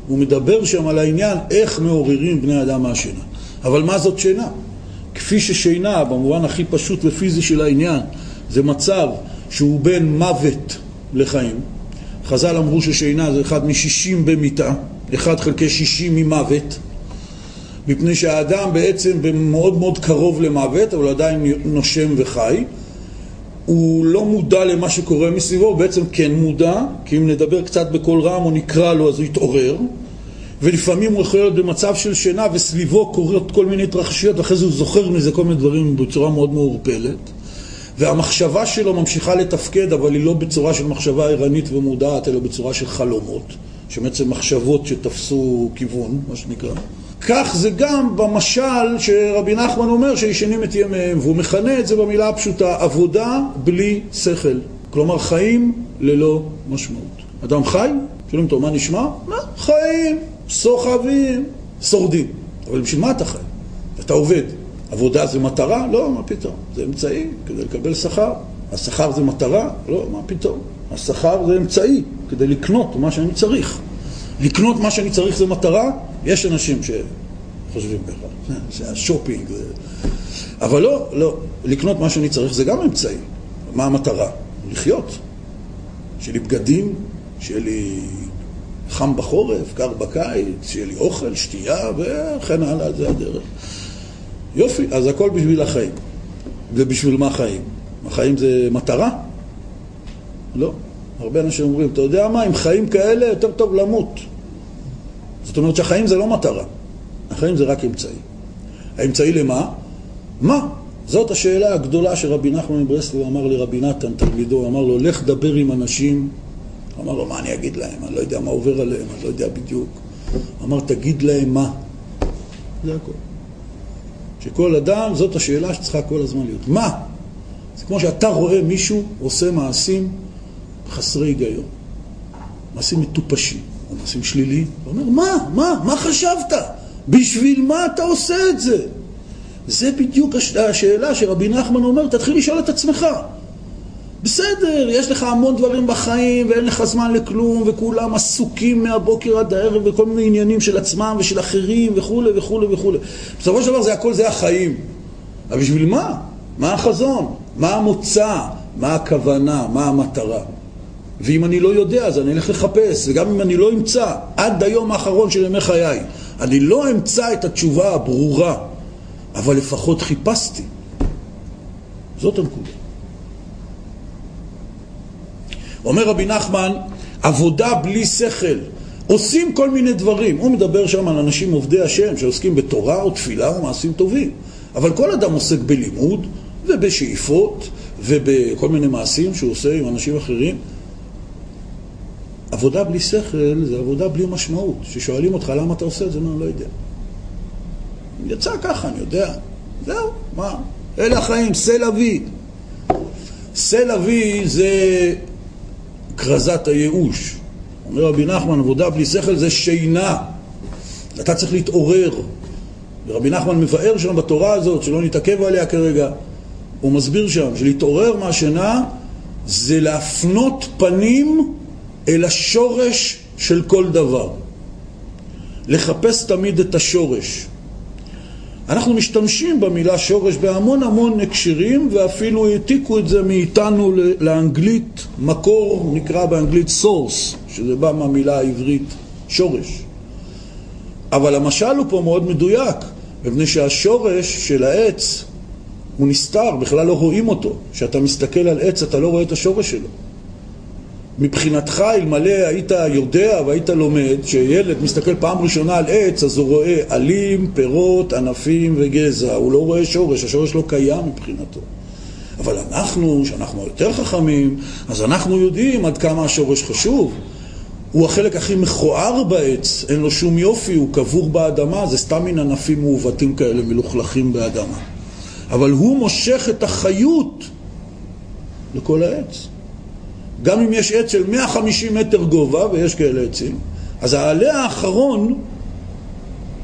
הוא מדבר שם על העניין איך מעוררים בני אדם מהשינה. אבל מה זאת שינה? כפי ששינה, במובן הכי פשוט ופיזי של העניין, זה מצב שהוא בין מוות לחיים. חז"ל אמרו ששינה זה אחד משישים במיטה, אחד חלקי שישים ממוות, מפני שהאדם בעצם מאוד מאוד קרוב למוות, אבל עדיין נושם וחי. הוא לא מודע למה שקורה מסביבו, הוא בעצם כן מודע, כי אם נדבר קצת בקול רם או נקרא לו אז הוא יתעורר, ולפעמים הוא יכול להיות במצב של שינה וסביבו קורות כל מיני התרחשויות, ואחרי זה הוא זוכר מזה כל מיני דברים בצורה מאוד מעורפלת. והמחשבה שלו ממשיכה לתפקד, אבל היא לא בצורה של מחשבה ערנית ומודעת, אלא בצורה של חלומות, שבעצם מחשבות שתפסו כיוון, מה שנקרא. כך זה גם במשל שרבי נחמן אומר שישנים את ימיהם, והוא מכנה את זה במילה הפשוטה, עבודה בלי שכל. כלומר, חיים ללא משמעות. אדם חי, שואלים אותו, מה נשמע? מה? חיים, סוחבים, שורדים. אבל בשביל מה אתה חי? אתה עובד. עבודה זה מטרה? לא, מה פתאום. זה אמצעי כדי לקבל שכר. השכר זה מטרה? לא, מה פתאום. השכר זה אמצעי כדי לקנות מה שאני צריך. לקנות מה שאני צריך זה מטרה? יש אנשים שחושבים ככה, זה השופינג. זה... אבל לא, לא. לקנות מה שאני צריך זה גם אמצעי. מה המטרה? לחיות. שיהיה לי בגדים, שיהיה לי חם בחורף, קר בקיץ, שיהיה לי אוכל, שתייה וכן הלאה, זה הדרך. יופי, אז הכל בשביל החיים. ובשביל מה חיים? החיים זה מטרה? לא. הרבה אנשים אומרים, אתה יודע מה, עם חיים כאלה יותר טוב למות. זאת אומרת שהחיים זה לא מטרה, החיים זה רק אמצעי. האמצעי למה? מה? זאת השאלה הגדולה שרבי נחמן מברסלב אמר לרבי נתן, תלמידו, אמר לו, לך דבר עם אנשים. אמר לו, מה אני אגיד להם? אני לא יודע מה עובר עליהם, אני לא יודע בדיוק. אמר, תגיד להם מה. זה הכל. שכל אדם, זאת השאלה שצריכה כל הזמן להיות. מה? זה כמו שאתה רואה מישהו עושה מעשים חסרי היגיון. מעשים מטופשים, או מעשים שליליים. הוא אומר, מה? מה? מה חשבת? בשביל מה אתה עושה את זה? זה בדיוק השאלה שרבי נחמן אומר, תתחיל לשאול את עצמך. בסדר, יש לך המון דברים בחיים ואין לך זמן לכלום וכולם עסוקים מהבוקר עד הערב וכל מיני עניינים של עצמם ושל אחרים וכולי וכולי וכולי. בסופו של דבר זה הכל זה החיים. אבל בשביל מה? מה החזון? מה המוצא? מה הכוונה? מה המטרה? ואם אני לא יודע אז אני אלך לחפש, וגם אם אני לא אמצא עד היום האחרון של ימי חיי, אני לא אמצא את התשובה הברורה, אבל לפחות חיפשתי. זאת הנקודה. אומר רבי נחמן, עבודה בלי שכל. עושים כל מיני דברים. הוא מדבר שם על אנשים עובדי השם שעוסקים בתורה או תפילה או מעשים טובים. אבל כל אדם עוסק בלימוד ובשאיפות ובכל מיני מעשים שהוא עושה עם אנשים אחרים. עבודה בלי שכל זה עבודה בלי משמעות. כששואלים אותך למה אתה עושה את זה, אני לא יודע. יצא ככה, אני יודע. זהו, מה? אלה החיים, סל אבי. סל אבי זה כרזת הייאוש. אומר רבי נחמן, עבודה בלי שכל זה שינה. אתה צריך להתעורר. ורבי נחמן מבאר שם בתורה הזאת, שלא נתעכב עליה כרגע, הוא מסביר שם שלהתעורר מהשינה זה להפנות פנים אל השורש של כל דבר. לחפש תמיד את השורש. אנחנו משתמשים במילה שורש בהמון המון הקשרים ואפילו העתיקו את זה מאיתנו לאנגלית, מקור נקרא באנגלית source, שזה בא מהמילה העברית שורש. אבל המשל הוא פה מאוד מדויק, מפני שהשורש של העץ הוא נסתר, בכלל לא רואים אותו. כשאתה מסתכל על עץ אתה לא רואה את השורש שלו. מבחינתך, אלמלא היית יודע והיית לומד, שילד מסתכל פעם ראשונה על עץ, אז הוא רואה עלים, פירות, ענפים וגזע. הוא לא רואה שורש, השורש לא קיים מבחינתו. אבל אנחנו, שאנחנו יותר חכמים, אז אנחנו יודעים עד כמה השורש חשוב. הוא החלק הכי מכוער בעץ, אין לו שום יופי, הוא קבור באדמה, זה סתם מין ענפים מעוותים כאלה מלוכלכים באדמה. אבל הוא מושך את החיות לכל העץ. גם אם יש עץ של 150 מטר גובה, ויש כאלה עצים, אז העלה האחרון,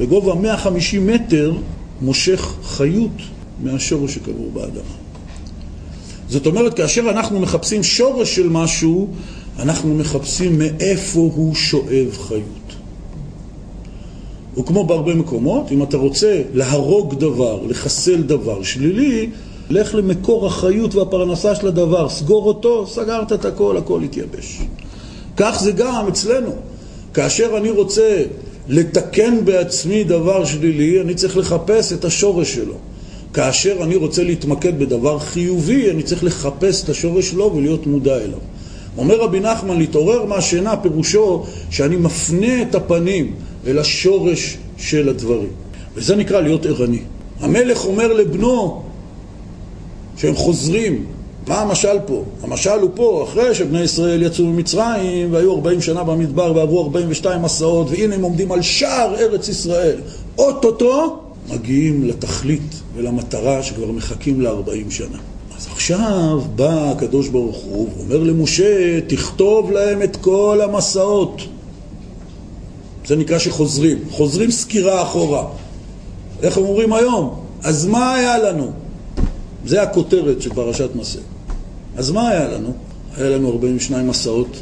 בגובה 150 מטר, מושך חיות מהשורש שקבור באדמה. זאת אומרת, כאשר אנחנו מחפשים שורש של משהו, אנחנו מחפשים מאיפה הוא שואב חיות. וכמו בהרבה מקומות, אם אתה רוצה להרוג דבר, לחסל דבר שלילי, לך למקור החיות והפרנסה של הדבר, סגור אותו, סגרת את הכל, הכל יתייבש. כך זה גם אצלנו. כאשר אני רוצה לתקן בעצמי דבר שלילי, אני צריך לחפש את השורש שלו. כאשר אני רוצה להתמקד בדבר חיובי, אני צריך לחפש את השורש שלו ולהיות מודע אליו. אומר רבי נחמן, להתעורר מהשינה פירושו שאני מפנה את הפנים אל השורש של הדברים. וזה נקרא להיות ערני. המלך אומר לבנו, שהם חוזרים. מה המשל פה? המשל הוא פה, אחרי שבני ישראל יצאו ממצרים והיו 40 שנה במדבר ועברו 42 מסעות והנה הם עומדים על שער ארץ ישראל. אוטוטו מגיעים לתכלית ולמטרה שכבר מחכים ל-40 שנה. אז עכשיו בא הקדוש ברוך הוא ואומר למשה, תכתוב להם את כל המסעות. זה נקרא שחוזרים. חוזרים סקירה אחורה. איך הם אומרים היום? אז מה היה לנו? זה הכותרת של פרשת מסע. אז מה היה לנו? היה לנו 42 מסעות,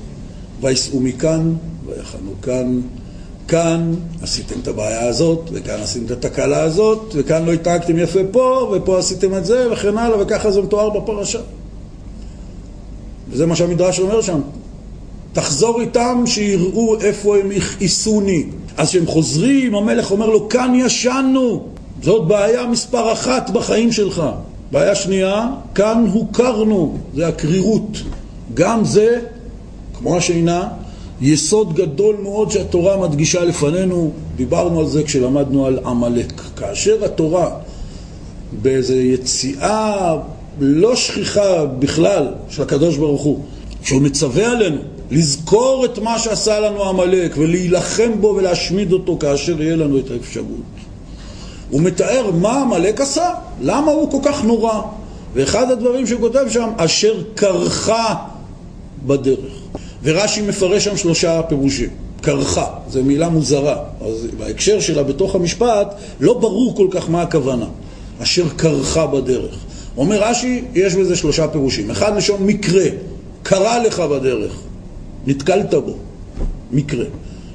וייסעו מכאן, ויחנו כאן, כאן עשיתם את הבעיה הזאת, וכאן עשיתם את התקלה הזאת, וכאן לא התנהגתם יפה פה, ופה עשיתם את זה, וכן הלאה, וככה זה מתואר בפרשה. וזה מה שהמדרש אומר שם. תחזור איתם שיראו איפה הם הכעיסוני. אז כשהם חוזרים, המלך אומר לו, כאן ישנו. זאת בעיה מספר אחת בחיים שלך. בעיה שנייה, כאן הוכרנו, זה הקרירות. גם זה, כמו השינה, יסוד גדול מאוד שהתורה מדגישה לפנינו, דיברנו על זה כשלמדנו על עמלק. כאשר התורה באיזו יציאה לא שכיחה בכלל של הקדוש ברוך הוא, שהוא מצווה עלינו לזכור את מה שעשה לנו עמלק ולהילחם בו ולהשמיד אותו כאשר יהיה לנו את האפשרות. הוא מתאר מה עמלק עשה, למה הוא כל כך נורא. ואחד הדברים שהוא כותב שם, אשר קרחה בדרך. ורש"י מפרש שם שלושה פירושים. קרחה, זו מילה מוזרה. אז בהקשר שלה בתוך המשפט, לא ברור כל כך מה הכוונה. אשר קרחה בדרך. אומר רש"י, יש בזה שלושה פירושים. אחד לשון מקרה, קרה לך בדרך, נתקלת בו, מקרה.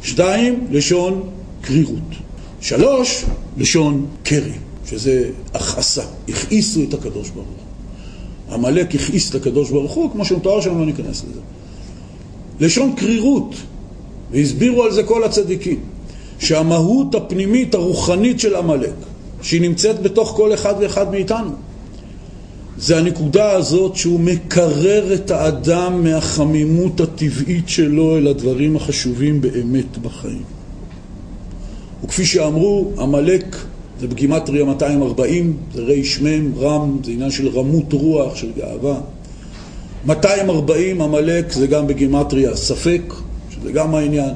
שתיים, לשון קרירות. שלוש, לשון קרי, שזה הכעסה. הכעיסו את הקדוש ברוך הוא. עמלק הכעיס את הקדוש ברוך הוא, כמו שמתואר שם, לא ניכנס לזה. לשון קרירות, והסבירו על זה כל הצדיקים, שהמהות הפנימית הרוחנית של עמלק, שהיא נמצאת בתוך כל אחד ואחד מאיתנו, זה הנקודה הזאת שהוא מקרר את האדם מהחמימות הטבעית שלו אל הדברים החשובים באמת בחיים. וכפי שאמרו, עמלק זה בגימטריה 240, זה ריש מ', רם, זה עניין של רמות רוח, של גאווה. 240 עמלק זה גם בגימטריה ספק, שזה גם העניין.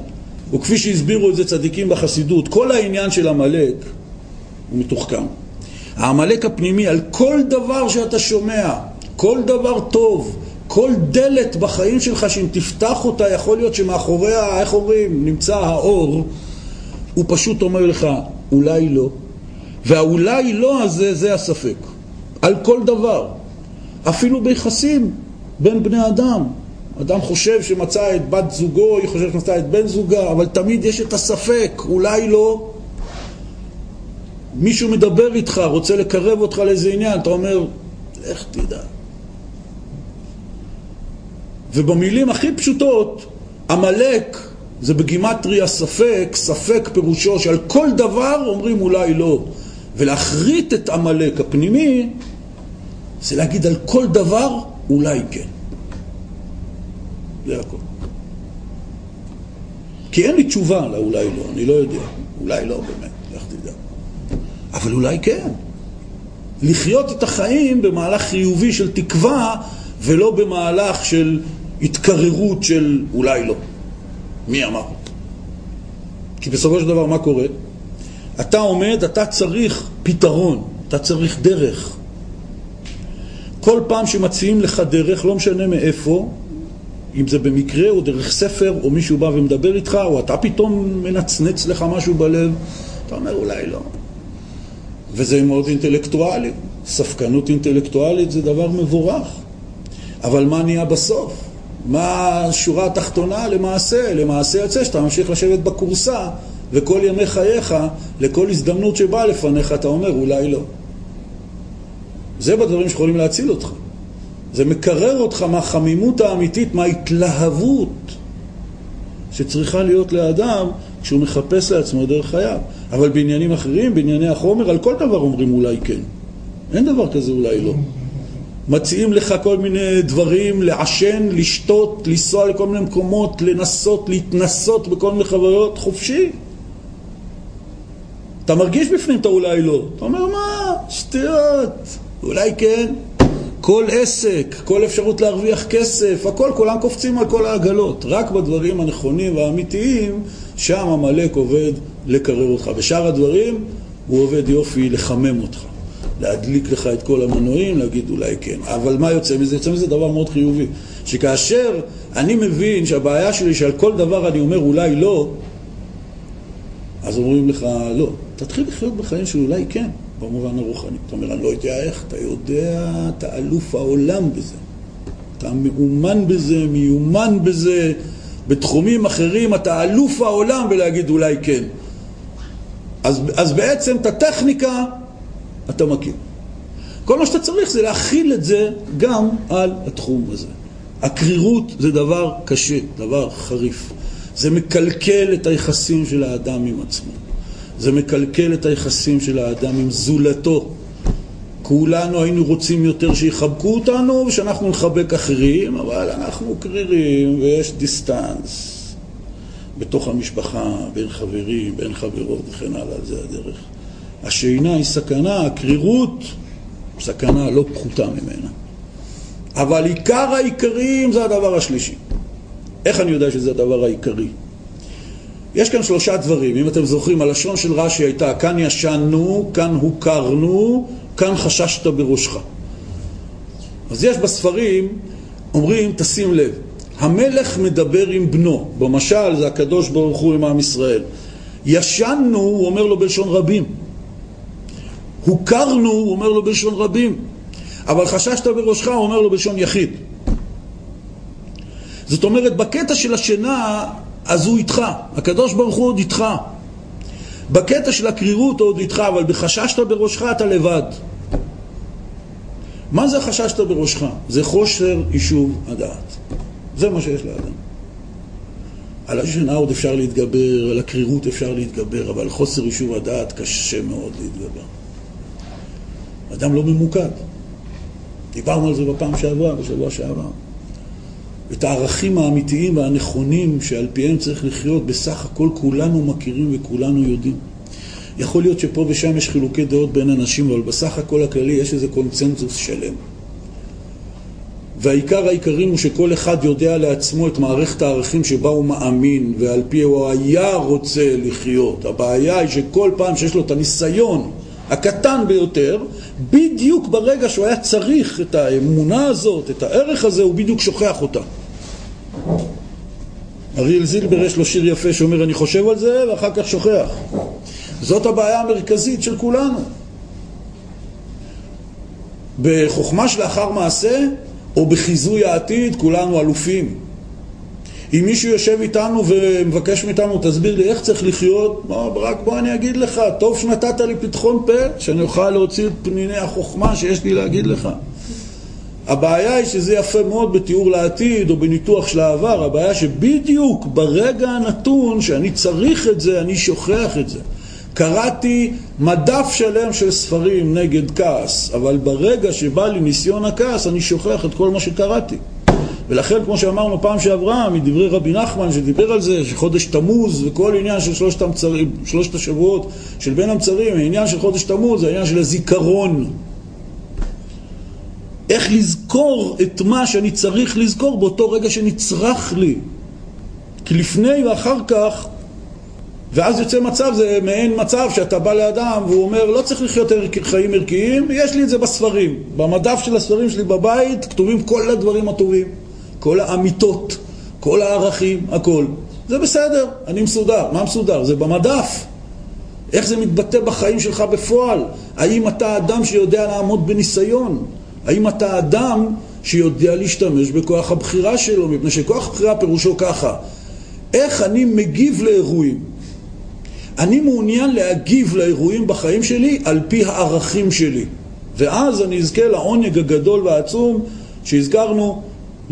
וכפי שהסבירו את זה צדיקים בחסידות, כל העניין של עמלק הוא מתוחכם. העמלק הפנימי, על כל דבר שאתה שומע, כל דבר טוב, כל דלת בחיים שלך שאם תפתח אותה, יכול להיות שמאחוריה, איך אומרים, נמצא האור, הוא פשוט אומר לך, אולי לא. והאולי לא הזה, זה הספק. על כל דבר. אפילו ביחסים בין בני אדם. אדם חושב שמצא את בת זוגו, היא חושבת שמצא את בן זוגה, אבל תמיד יש את הספק, אולי לא. מישהו מדבר איתך, רוצה לקרב אותך לאיזה עניין, אתה אומר, איך תדע. ובמילים הכי פשוטות, עמלק זה בגימטריה ספק, ספק פירושו שעל כל דבר אומרים אולי לא. ולהחריט את עמלק הפנימי זה להגיד על כל דבר אולי כן. זה הכל. כי אין לי תשובה לאולי לא, אני לא יודע. אולי לא באמת, לך תדע. אבל אולי כן. לחיות את החיים במהלך חיובי של תקווה ולא במהלך של התקררות של אולי לא. מי אמר? כי בסופו של דבר מה קורה? אתה עומד, אתה צריך פתרון, אתה צריך דרך. כל פעם שמציעים לך דרך, לא משנה מאיפה, אם זה במקרה או דרך ספר, או מישהו בא ומדבר איתך, או אתה פתאום מנצנץ לך משהו בלב, אתה אומר אולי לא. וזה מאוד אינטלקטואלי. ספקנות אינטלקטואלית זה דבר מבורך. אבל מה נהיה בסוף? מה השורה התחתונה למעשה? למעשה יוצא שאתה ממשיך לשבת בכורסה וכל ימי חייך, לכל הזדמנות שבאה לפניך, אתה אומר אולי לא. זה בדברים שיכולים להציל אותך. זה מקרר אותך מהחמימות האמיתית, מההתלהבות שצריכה להיות לאדם כשהוא מחפש לעצמו דרך חייו. אבל בעניינים אחרים, בענייני החומר, על כל דבר אומרים אולי כן. אין דבר כזה אולי לא. מציעים לך כל מיני דברים, לעשן, לשתות, לנסוע לכל מיני מקומות, לנסות, להתנסות בכל מיני חוויות, חופשי. אתה מרגיש בפנים את האולי לא. אתה אומר, מה? שטויות. אולי כן. כל עסק, כל אפשרות להרוויח כסף, הכל, כולם קופצים על כל העגלות. רק בדברים הנכונים והאמיתיים, שם עמלק עובד לקרר אותך. בשאר הדברים, הוא עובד יופי לחמם אותך. להדליק לך את כל המנועים, להגיד אולי כן. אבל מה יוצא מזה? יוצא מזה דבר מאוד חיובי. שכאשר אני מבין שהבעיה שלי שעל כל דבר אני אומר אולי לא, אז אומרים לך לא. תתחיל לחיות בחיים של אולי כן, במובן הרוחני. אתה אומר, אני לא יודע איך, אתה יודע, אתה אלוף העולם בזה. אתה מאומן בזה, מיומן בזה, בתחומים אחרים אתה אלוף העולם בלהגיד אולי כן. אז, אז בעצם את הטכניקה אתה מכיר. כל מה שאתה צריך זה להכיל את זה גם על התחום הזה. הקרירות זה דבר קשה, דבר חריף. זה מקלקל את היחסים של האדם עם עצמו. זה מקלקל את היחסים של האדם עם זולתו. כולנו היינו רוצים יותר שיחבקו אותנו ושאנחנו נחבק אחרים, אבל אנחנו קרירים ויש דיסטנס בתוך המשפחה, בין חברים, בין חברות וכן הלאה, זה הדרך. השינה היא סכנה, הקרירות, סכנה לא פחותה ממנה. אבל עיקר העיקרים זה הדבר השלישי. איך אני יודע שזה הדבר העיקרי? יש כאן שלושה דברים, אם אתם זוכרים, הלשון של רש"י הייתה כאן ישנו, כאן הוכרנו, כאן חששת בראשך. אז יש בספרים, אומרים, תשים לב, המלך מדבר עם בנו, במשל זה הקדוש ברוך הוא עם עם ישראל. ישנו, הוא אומר לו בלשון רבים. הוכרנו, הוא אומר לו בלשון רבים. אבל חששת בראשך, הוא אומר לו בלשון יחיד. זאת אומרת, בקטע של השינה, אז הוא איתך. הקדוש ברוך הוא עוד איתך. בקטע של הקרירות הוא עוד איתך, אבל בחששת בראשך אתה לבד. מה זה חששת בראשך? זה חושר יישוב הדעת. זה מה שיש לאדם. על השינה עוד אפשר להתגבר, על הקרירות אפשר להתגבר, אבל חוסר יישוב הדעת קשה מאוד להתגבר. אדם לא ממוקד. דיברנו על זה בפעם שעברה, בשבוע שעבר. את הערכים האמיתיים והנכונים שעל פיהם צריך לחיות, בסך הכל כולנו מכירים וכולנו יודעים. יכול להיות שפה ושם יש חילוקי דעות בין אנשים, אבל בסך הכל הכללי יש איזה קונצנזוס שלם. והעיקר העיקרים הוא שכל אחד יודע לעצמו את מערכת הערכים שבה הוא מאמין ועל פי הוא היה רוצה לחיות. הבעיה היא שכל פעם שיש לו את הניסיון הקטן ביותר, בדיוק ברגע שהוא היה צריך את האמונה הזאת, את הערך הזה, הוא בדיוק שוכח אותה. אריאל זילבר יש לו שיר יפה שאומר אני חושב על זה ואחר כך שוכח. זאת הבעיה המרכזית של כולנו. בחוכמה שלאחר מעשה או בחיזוי העתיד, כולנו אלופים. אם מישהו יושב איתנו ומבקש מאיתנו, תסביר לי איך צריך לחיות, בוא, רק בוא אני אגיד לך, טוב שנתת לי פתחון פה, שאני אוכל להוציא את פניני החוכמה שיש לי להגיד לך. הבעיה היא שזה יפה מאוד בתיאור לעתיד או בניתוח של העבר, הבעיה שבדיוק ברגע הנתון שאני צריך את זה, אני שוכח את זה. קראתי מדף שלם של ספרים נגד כעס, אבל ברגע שבא לי ניסיון הכעס, אני שוכח את כל מה שקראתי. ולכן, כמו שאמרנו פעם שעברה, מדברי רבי נחמן שדיבר על זה, שחודש תמוז וכל עניין של שלושת, המצרים, שלושת השבועות של בין המצרים, העניין של חודש תמוז זה העניין של הזיכרון. איך לזכור את מה שאני צריך לזכור באותו רגע שנצרך לי. כי לפני ואחר כך, ואז יוצא מצב, זה מעין מצב שאתה בא לאדם והוא אומר, לא צריך לחיות חיים ערכיים, יש לי את זה בספרים. במדף של הספרים שלי בבית כתובים כל הדברים הטובים, כל האמיתות, כל הערכים, הכל. זה בסדר, אני מסודר. מה מסודר? זה במדף. איך זה מתבטא בחיים שלך בפועל? האם אתה אדם שיודע לעמוד בניסיון? האם אתה אדם שיודע להשתמש בכוח הבחירה שלו? מפני שכוח הבחירה פירושו ככה, איך אני מגיב לאירועים? אני מעוניין להגיב לאירועים בחיים שלי על פי הערכים שלי. ואז אני אזכה לעונג הגדול והעצום שהזכרנו,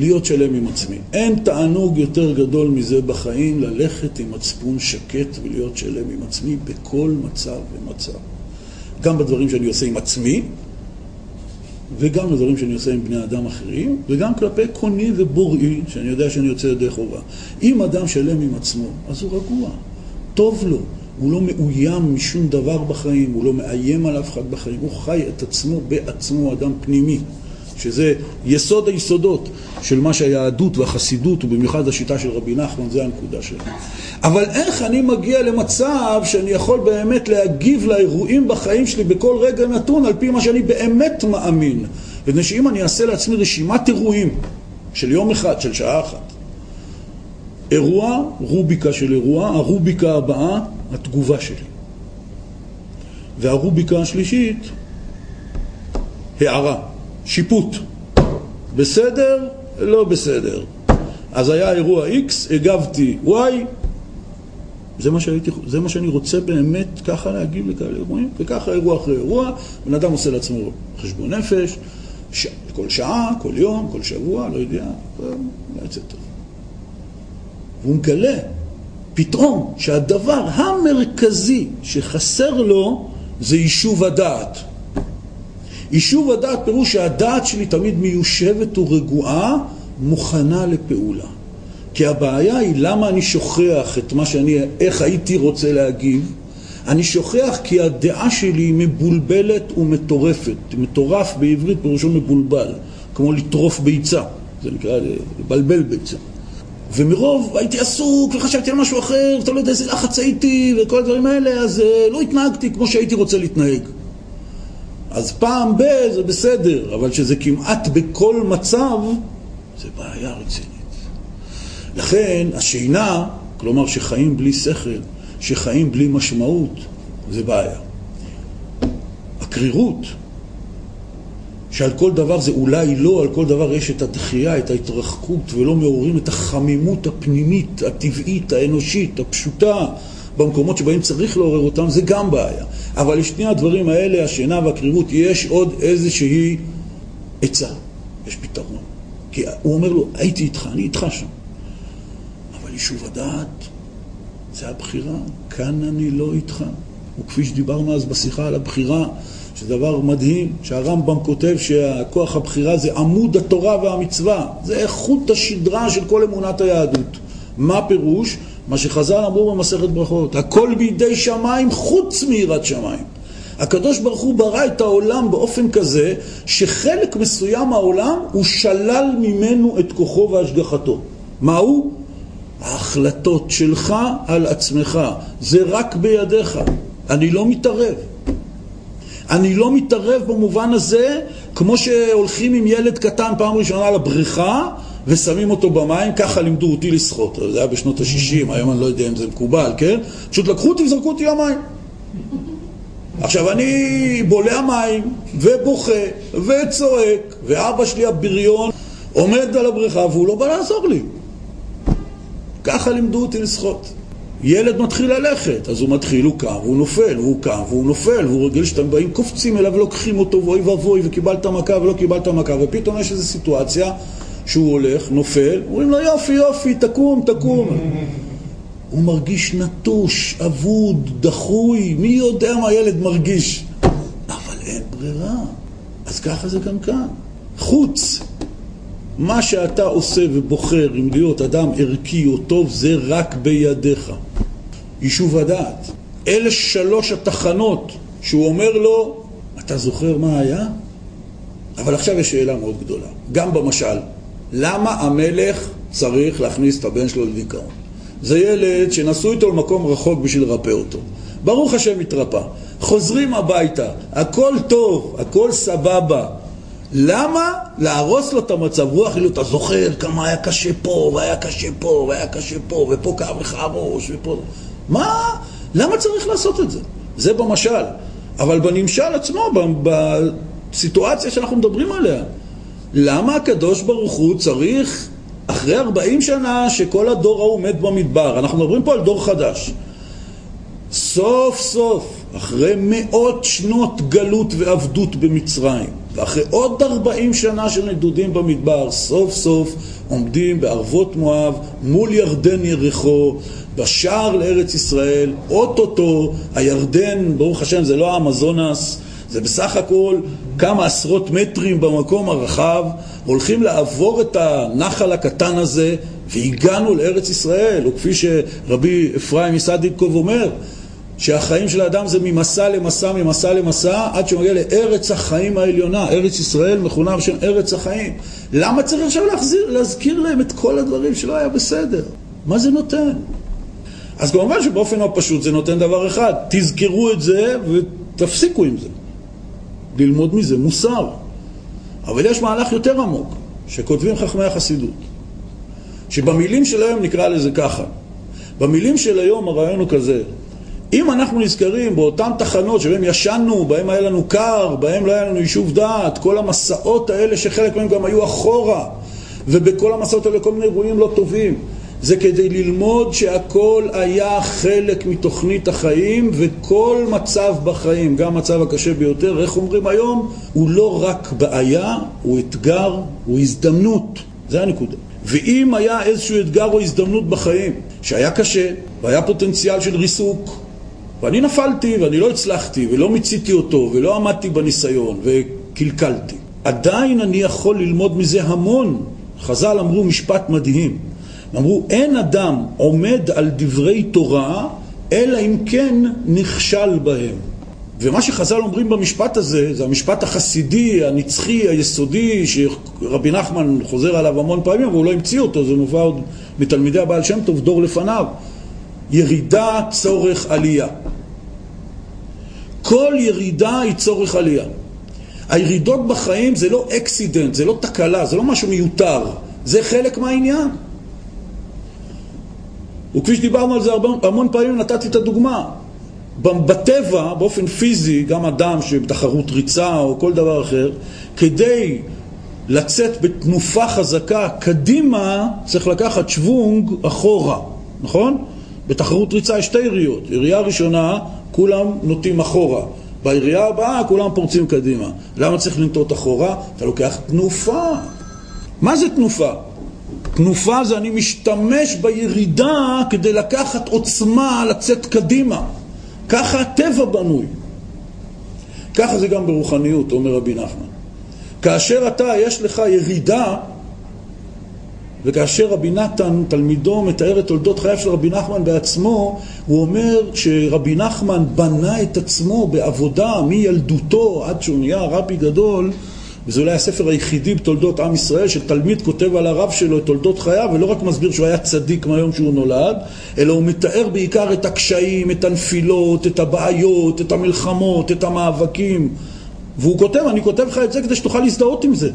להיות שלם עם עצמי. אין תענוג יותר גדול מזה בחיים, ללכת עם מצפון שקט ולהיות שלם עם עצמי בכל מצב ומצב. גם בדברים שאני עושה עם עצמי, וגם בדברים שאני עושה עם בני אדם אחרים, וגם כלפי קוני ובוראי, שאני יודע שאני יוצא ידי חובה. אם אדם שלם עם עצמו, אז הוא רגוע, טוב לו, הוא לא מאוים משום דבר בחיים, הוא לא מאיים על אף אחד בחיים, הוא חי את עצמו בעצמו, אדם פנימי, שזה יסוד היסודות של מה שהיהדות והחסידות, ובמיוחד השיטה של רבי נחמן, זה הנקודה שלנו. אבל איך אני מגיע למצב שאני יכול באמת להגיב לאירועים בחיים שלי בכל רגע נתון על פי מה שאני באמת מאמין? מפני שאם אני אעשה לעצמי רשימת אירועים של יום אחד, של שעה אחת, אירוע, רוביקה של אירוע, הרוביקה הבאה, התגובה שלי. והרוביקה השלישית, הערה, שיפוט. בסדר, לא בסדר. אז היה אירוע X, הגבתי Y, זה מה, שהייתי, זה מה שאני רוצה באמת ככה להגיב לכאלה אירועים, וככה אירוע אחרי אירוע, בן אדם עושה לעצמו חשבון נפש, ש... כל שעה, כל יום, כל שבוע, לא יודע, זה יוצא טוב. והוא מגלה פתאום שהדבר המרכזי שחסר לו זה יישוב הדעת. יישוב הדעת פירוש שהדעת שלי תמיד מיושבת ורגועה, מוכנה לפעולה. כי הבעיה היא למה אני שוכח את מה שאני, איך הייתי רוצה להגיב. אני שוכח כי הדעה שלי היא מבולבלת ומטורפת. מטורף בעברית פירושו מבולבל, כמו לטרוף ביצה, זה נקרא לבלבל ביצה. ומרוב הייתי עסוק וחשבתי על משהו אחר, ואתה לא יודע איזה לחץ הייתי וכל הדברים האלה, אז uh, לא התנהגתי כמו שהייתי רוצה להתנהג. אז פעם ב- זה בסדר, אבל שזה כמעט בכל מצב, זה בעיה רצינית. לכן השינה, כלומר שחיים בלי שכל, שחיים בלי משמעות, זה בעיה. הקרירות, שעל כל דבר זה אולי לא, על כל דבר יש את הדחייה, את ההתרחקות, ולא מעוררים את החמימות הפנימית, הטבעית, האנושית, הפשוטה, במקומות שבהם צריך לעורר אותם, זה גם בעיה. אבל לשני הדברים האלה, השינה והקרירות, יש עוד איזושהי עצה, יש פתרון. כי הוא אומר לו, הייתי איתך, אני איתך שם. אבל יישוב הדעת, זה הבחירה, כאן אני לא איתך. וכפי שדיברנו אז בשיחה על הבחירה, שזה דבר מדהים, שהרמב"ם כותב שהכוח הבחירה זה עמוד התורה והמצווה, זה איכות השדרה של כל אמונת היהדות. מה פירוש? מה שחז"ל אמרו במסכת ברכות, הכל בידי שמיים חוץ מיראת שמיים. הקדוש ברוך הוא ברא את העולם באופן כזה שחלק מסוים מהעולם הוא שלל ממנו את כוחו והשגחתו. מהו? ההחלטות שלך על עצמך, זה רק בידיך, אני לא מתערב. אני לא מתערב במובן הזה כמו שהולכים עם ילד קטן פעם ראשונה לבריכה ושמים אותו במים, ככה לימדו אותי לשחות. זה היה בשנות ה-60, היום אני לא יודע אם זה מקובל, כן? פשוט לקחו אותי וזרקו אותי למים. עכשיו אני בולע מים ובוכה וצועק ואבא שלי הבריון עומד על הבריכה והוא לא בא לעזור לי. ככה לימדו אותי לשחות. ילד מתחיל ללכת, אז הוא מתחיל, הוא קם, והוא נופל, והוא קם, והוא נופל, והוא רגיל שאתם באים, קופצים אליו ולוקחים אותו, ואוי ואבוי, וקיבלת מכה ולא קיבלת מכה, ופתאום יש איזו סיטואציה שהוא הולך, נופל, אומרים לו יופי, יופי, תקום, תקום. הוא מרגיש נטוש, אבוד, דחוי, מי יודע מה ילד מרגיש. אבל אין ברירה. אז ככה זה גם כאן. חוץ מה שאתה עושה ובוחר אם להיות אדם ערכי או טוב זה רק בידיך. יישוב הדעת. אלה שלוש התחנות שהוא אומר לו, אתה זוכר מה היה? אבל עכשיו יש שאלה מאוד גדולה, גם במשל, למה המלך צריך להכניס את הבן שלו לדיכאון? זה ילד שנסעו איתו למקום רחוק בשביל לרפא אותו. ברוך השם התרפא. חוזרים הביתה, הכל טוב, הכל סבבה. למה להרוס לו את המצב רוח? כאילו, אתה זוכר כמה היה קשה פה, והיה קשה פה, והיה קשה פה, ופה כאב לך הראש, ופה... מה? למה צריך לעשות את זה? זה במשל. אבל בנמשל עצמו, בסיטואציה שאנחנו מדברים עליה, למה הקדוש ברוך הוא צריך, אחרי 40 שנה שכל הדור ההוא מת במדבר, אנחנו מדברים פה על דור חדש, סוף סוף, אחרי מאות שנות גלות ועבדות במצרים, ואחרי עוד 40 שנה של נדודים במדבר, סוף סוף עומדים בערבות מואב מול ירדן יריחו, בשער לארץ ישראל, אוטוטו, הירדן, ברוך השם, זה לא האמזונס, זה בסך הכל כמה עשרות מטרים במקום הרחב, הולכים לעבור את הנחל הקטן הזה, והגענו לארץ ישראל, או כפי שרבי אפרים מסעדיקוב אומר, שהחיים של האדם זה ממסע למסע, ממסע למסע, עד שהוא מגיע לארץ החיים העליונה. ארץ ישראל מכונה בשם ארץ החיים. למה צריך עכשיו להחזיר, להזכיר להם את כל הדברים שלא היה בסדר? מה זה נותן? אז כמובן שבאופן הפשוט זה נותן דבר אחד, תזכרו את זה ותפסיקו עם זה. ללמוד מזה מוסר. אבל יש מהלך יותר עמוק, שכותבים חכמי החסידות, שבמילים של היום נקרא לזה ככה. במילים של היום הרעיון הוא כזה, אם אנחנו נזכרים באותן תחנות שבהן ישנו, בהן היה לנו קר, בהן לא היה לנו יישוב דעת, כל המסעות האלה שחלק מהם גם היו אחורה, ובכל המסעות האלה כל מיני אירועים לא טובים, זה כדי ללמוד שהכל היה חלק מתוכנית החיים וכל מצב בחיים, גם המצב הקשה ביותר, איך אומרים היום, הוא לא רק בעיה, הוא אתגר, הוא הזדמנות, זה הנקודה. ואם היה איזשהו אתגר או הזדמנות בחיים שהיה קשה והיה פוטנציאל של ריסוק ואני נפלתי ואני לא הצלחתי ולא מיציתי אותו ולא עמדתי בניסיון וקלקלתי. עדיין אני יכול ללמוד מזה המון. חז"ל אמרו משפט מדהים. אמרו, אין אדם עומד על דברי תורה, אלא אם כן נכשל בהם. ומה שחז"ל אומרים במשפט הזה, זה המשפט החסידי, הנצחי, היסודי, שרבי נחמן חוזר עליו המון פעמים, והוא לא המציא אותו, זה מובא עוד מתלמידי הבעל שם טוב, דור לפניו. ירידה, צורך, עלייה. כל ירידה היא צורך עלייה. הירידות בחיים זה לא אקסידנט, זה לא תקלה, זה לא משהו מיותר, זה חלק מהעניין. וכפי שדיברנו על זה הרבה, המון פעמים, נתתי את הדוגמה. בטבע, באופן פיזי, גם אדם שבתחרות ריצה או כל דבר אחר, כדי לצאת בתנופה חזקה קדימה, צריך לקחת שוונג אחורה, נכון? בתחרות ריצה יש שתי יריות. ירייה ראשונה, כולם נוטים אחורה. בירייה הבאה כולם פורצים קדימה. למה צריך לנטות אחורה? אתה לוקח תנופה. מה זה תנופה? תנופה זה אני משתמש בירידה כדי לקחת עוצמה לצאת קדימה. ככה הטבע בנוי. ככה זה גם ברוחניות, אומר רבי נחמן. כאשר אתה, יש לך ירידה, וכאשר רבי נתן, תלמידו, מתאר את תולדות חייו של רבי נחמן בעצמו, הוא אומר שרבי נחמן בנה את עצמו בעבודה מילדותו עד שהוא נהיה רבי גדול, וזה אולי הספר היחידי בתולדות עם ישראל, שתלמיד כותב על הרב שלו את תולדות חייו, ולא רק מסביר שהוא היה צדיק מהיום שהוא נולד, אלא הוא מתאר בעיקר את הקשיים, את הנפילות, את הבעיות, את המלחמות, את המאבקים. והוא כותב, אני כותב לך את זה כדי שתוכל להזדהות עם זה.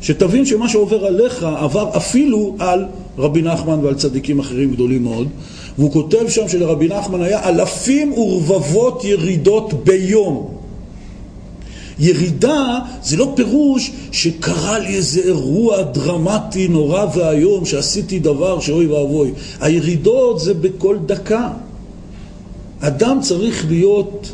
שתבין שמה שעובר עליך עבר אפילו על רבי נחמן ועל צדיקים אחרים גדולים מאוד. והוא כותב שם שלרבי נחמן היה אלפים ורבבות ירידות ביום. ירידה זה לא פירוש שקרה לי איזה אירוע דרמטי נורא ואיום, שעשיתי דבר שאוי ואבוי. הירידות זה בכל דקה. אדם צריך להיות,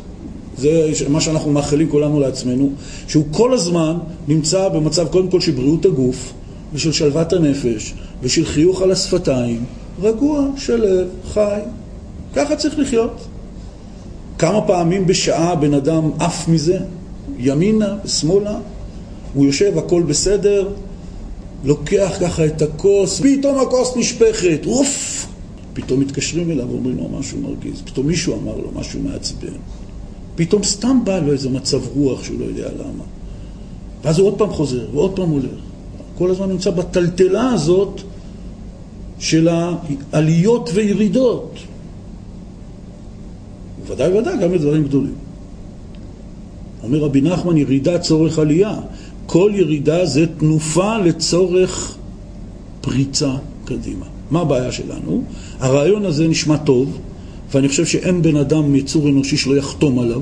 זה מה שאנחנו מאחלים כולנו לעצמנו, שהוא כל הזמן נמצא במצב קודם כל של בריאות הגוף ושל שלוות הנפש ושל חיוך על השפתיים, רגוע, שלב, חי. ככה צריך לחיות. כמה פעמים בשעה בן אדם עף מזה, ימינה ושמאלה, הוא יושב, הכל בסדר, לוקח ככה את הכוס, פתאום הכוס נשפכת, אוף! פתאום מתקשרים אליו ואומרים לו משהו מרגיז, פתאום מישהו אמר לו משהו מעצבן, פתאום סתם בא לו איזה מצב רוח שהוא לא יודע למה. ואז הוא עוד פעם חוזר, ועוד פעם הולך. כל הזמן נמצא בטלטלה הזאת של העליות וירידות. ודאי וודאי גם בדברים גדולים. אומר רבי נחמן, ירידה צורך עלייה. כל ירידה זה תנופה לצורך פריצה קדימה. מה הבעיה שלנו? הרעיון הזה נשמע טוב, ואני חושב שאין בן אדם, יצור אנושי, שלא יחתום עליו.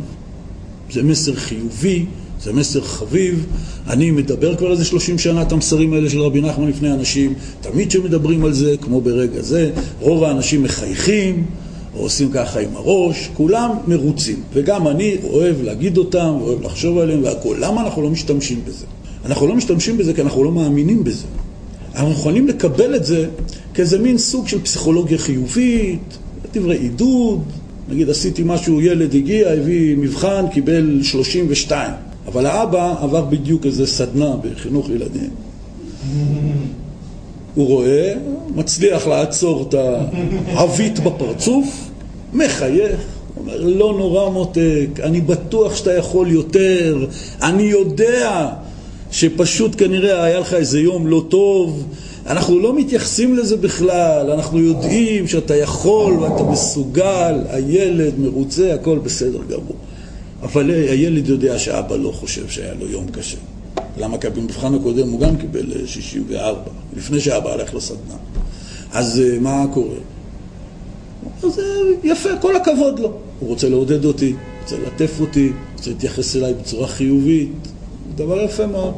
זה מסר חיובי, זה מסר חביב. אני מדבר כבר איזה 30 שנה את המסרים האלה של רבי נחמן לפני אנשים, תמיד כשמדברים על זה, כמו ברגע זה, רוב האנשים מחייכים. עושים ככה עם הראש, כולם מרוצים. וגם אני אוהב להגיד אותם, אוהב לחשוב עליהם והכול. למה אנחנו לא משתמשים בזה? אנחנו לא משתמשים בזה כי אנחנו לא מאמינים בזה. אנחנו יכולים לקבל את זה כאיזה מין סוג של פסיכולוגיה חיובית, דברי עידוד, נגיד עשיתי משהו, ילד הגיע, הביא מבחן, קיבל 32, אבל האבא עבר בדיוק איזה סדנה בחינוך ילדים. הוא רואה, מצליח לעצור את העווית בפרצוף, מחייך, אומר, לא נורא מותק, אני בטוח שאתה יכול יותר, אני יודע שפשוט כנראה היה לך איזה יום לא טוב, אנחנו לא מתייחסים לזה בכלל, אנחנו יודעים שאתה יכול ואתה מסוגל, הילד מרוצה, הכל בסדר גמור. אבל הילד יודע שאבא לא חושב שהיה לו יום קשה. למה? כי במבחן הקודם הוא גם קיבל 64, אה, לפני שאבא הלך לסדנה. אז אה, מה קורה? אז אה, יפה, כל הכבוד לו. הוא רוצה לעודד אותי, רוצה ללטף אותי, רוצה להתייחס אליי בצורה חיובית. דבר יפה מאוד.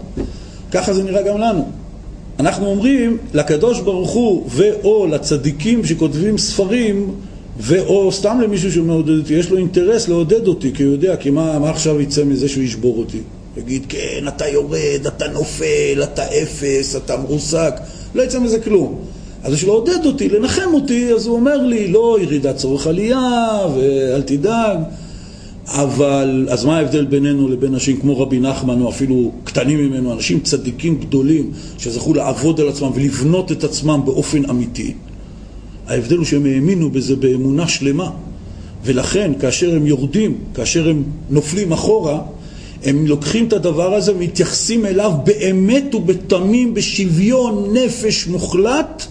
ככה זה נראה גם לנו. אנחנו אומרים לקדוש ברוך הוא ואו לצדיקים שכותבים ספרים ואו סתם למישהו שמעודד אותי, יש לו אינטרס לעודד אותי כי הוא יודע, כי מה, מה עכשיו יצא מזה שהוא ישבור אותי? יגיד, כן, אתה יורד, אתה נופל, אתה אפס, אתה מרוסק, לא יצא מזה כלום. אז בשביל לעודד אותי, לנחם אותי, אז הוא אומר לי, לא, ירידת צורך עלייה, ואל תדאג. אבל, אז מה ההבדל בינינו לבין אנשים כמו רבי נחמן, או אפילו קטנים ממנו, אנשים צדיקים גדולים, שזכו לעבוד על עצמם ולבנות את עצמם באופן אמיתי? ההבדל הוא שהם האמינו בזה באמונה שלמה. ולכן, כאשר הם יורדים, כאשר הם נופלים אחורה, הם לוקחים את הדבר הזה ומתייחסים אליו באמת ובתמים, בשוויון נפש מוחלט,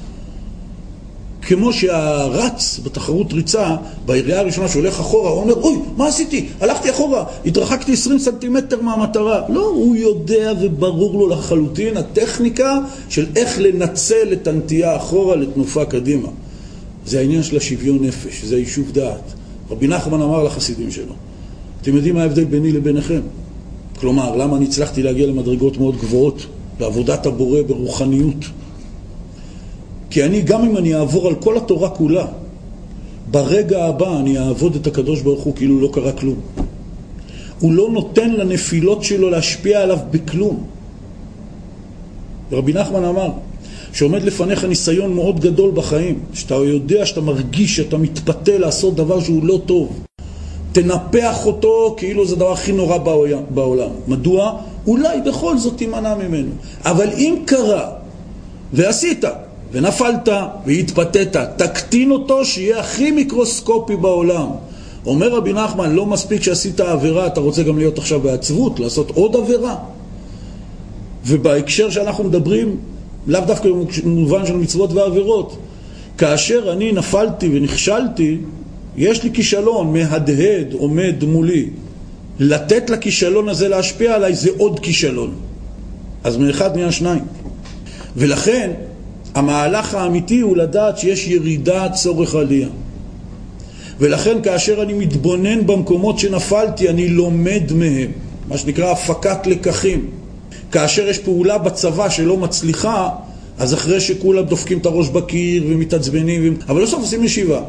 כמו שהרץ בתחרות ריצה, בירייה הראשונה שהולך אחורה, הוא אומר, אוי, מה עשיתי? הלכתי אחורה, התרחקתי 20 סנטימטר מהמטרה. לא, הוא יודע וברור לו לחלוטין הטכניקה של איך לנצל את הנטייה אחורה לתנופה קדימה. זה העניין של השוויון נפש, זה היישוב דעת. רבי נחמן אמר לחסידים שלו, אתם יודעים מה ההבדל ביני לביניכם? כלומר, למה אני הצלחתי להגיע למדרגות מאוד גבוהות בעבודת הבורא ברוחניות? כי אני, גם אם אני אעבור על כל התורה כולה, ברגע הבא אני אעבוד את הקדוש ברוך הוא כאילו לא קרה כלום. הוא לא נותן לנפילות שלו להשפיע עליו בכלום. רבי נחמן אמר שעומד לפניך ניסיון מאוד גדול בחיים, שאתה יודע, שאתה מרגיש, שאתה מתפתה לעשות דבר שהוא לא טוב. תנפח אותו כאילו זה הדבר הכי נורא בעולם. מדוע? אולי בכל זאת תימנע ממנו. אבל אם קרה ועשית ונפלת והתפתית, תקטין אותו שיהיה הכי מיקרוסקופי בעולם. אומר רבי נחמן, לא מספיק שעשית עבירה, אתה רוצה גם להיות עכשיו בעצבות, לעשות עוד עבירה. ובהקשר שאנחנו מדברים, לאו דווקא במובן של מצוות ועבירות, כאשר אני נפלתי ונכשלתי, יש לי כישלון, מהדהד, עומד מולי. לתת לכישלון הזה להשפיע עליי זה עוד כישלון. אז מאחד נהיה שניים. ולכן, המהלך האמיתי הוא לדעת שיש ירידה צורך עלייה. ולכן כאשר אני מתבונן במקומות שנפלתי, אני לומד מהם. מה שנקרא הפקת לקחים. כאשר יש פעולה בצבא שלא מצליחה, אז אחרי שכולם דופקים את הראש בקיר ומתעצבנים, אבל בסוף עושים ישיבה.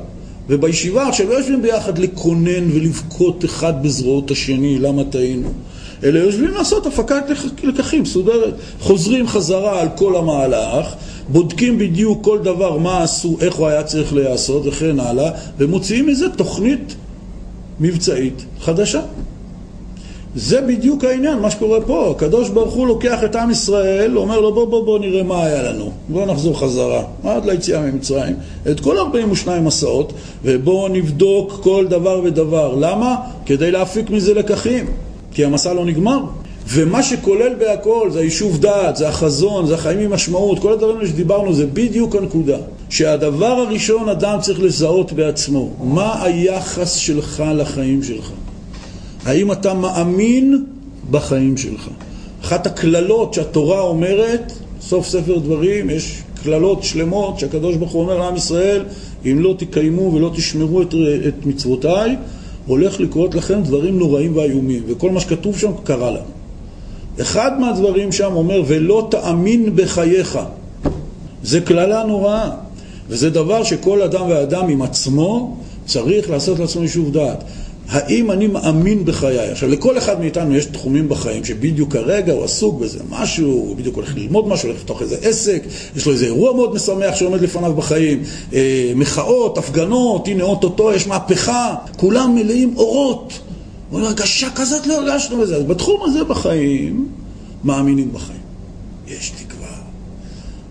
ובישיבה עכשיו לא יושבים ביחד לקונן ולבכות אחד בזרועות השני, למה טעינו? אלא יושבים לעשות הפקת לקחים מסודרת. חוזרים חזרה על כל המהלך, בודקים בדיוק כל דבר מה עשו, איך הוא היה צריך להיעשות וכן הלאה, ומוציאים מזה תוכנית מבצעית חדשה. זה בדיוק העניין, מה שקורה פה. הקדוש ברוך הוא לוקח את עם ישראל, אומר לו בוא בוא בוא נראה מה היה לנו. בוא נחזור חזרה, עד ליציאה ממצרים. את כל 42 מסעות, ובואו נבדוק כל דבר ודבר. למה? כדי להפיק מזה לקחים. כי המסע לא נגמר. ומה שכולל בהכל זה היישוב דעת, זה החזון, זה החיים עם משמעות, כל הדברים שדיברנו זה בדיוק הנקודה. שהדבר הראשון אדם צריך לזהות בעצמו, מה היחס שלך לחיים שלך. האם אתה מאמין בחיים שלך? אחת הקללות שהתורה אומרת, סוף ספר דברים, יש קללות שלמות שהקדוש ברוך הוא אומר לעם ישראל, אם לא תקיימו ולא תשמרו את, את מצוותיי, הולך לקרות לכם דברים נוראים ואיומים, וכל מה שכתוב שם קרה לנו. אחד מהדברים שם אומר, ולא תאמין בחייך. זה קללה נוראה, וזה דבר שכל אדם ואדם עם עצמו צריך לעשות לעצמו יישוב דעת. האם אני מאמין בחיי? עכשיו, לכל אחד מאיתנו יש תחומים בחיים שבדיוק כרגע הוא עסוק בזה משהו, הוא בדיוק הולך ללמוד משהו, הולך לפתוח איזה עסק, יש לו איזה אירוע מאוד משמח שעומד לפניו בחיים, אה, מחאות, הפגנות, הנה אוטוטו יש מהפכה, כולם מלאים אורות. הוא אומר, הרגשה כזאת לא הרגשנו בזה. אז בתחום הזה בחיים, מאמינים בחיים. יש תקווה.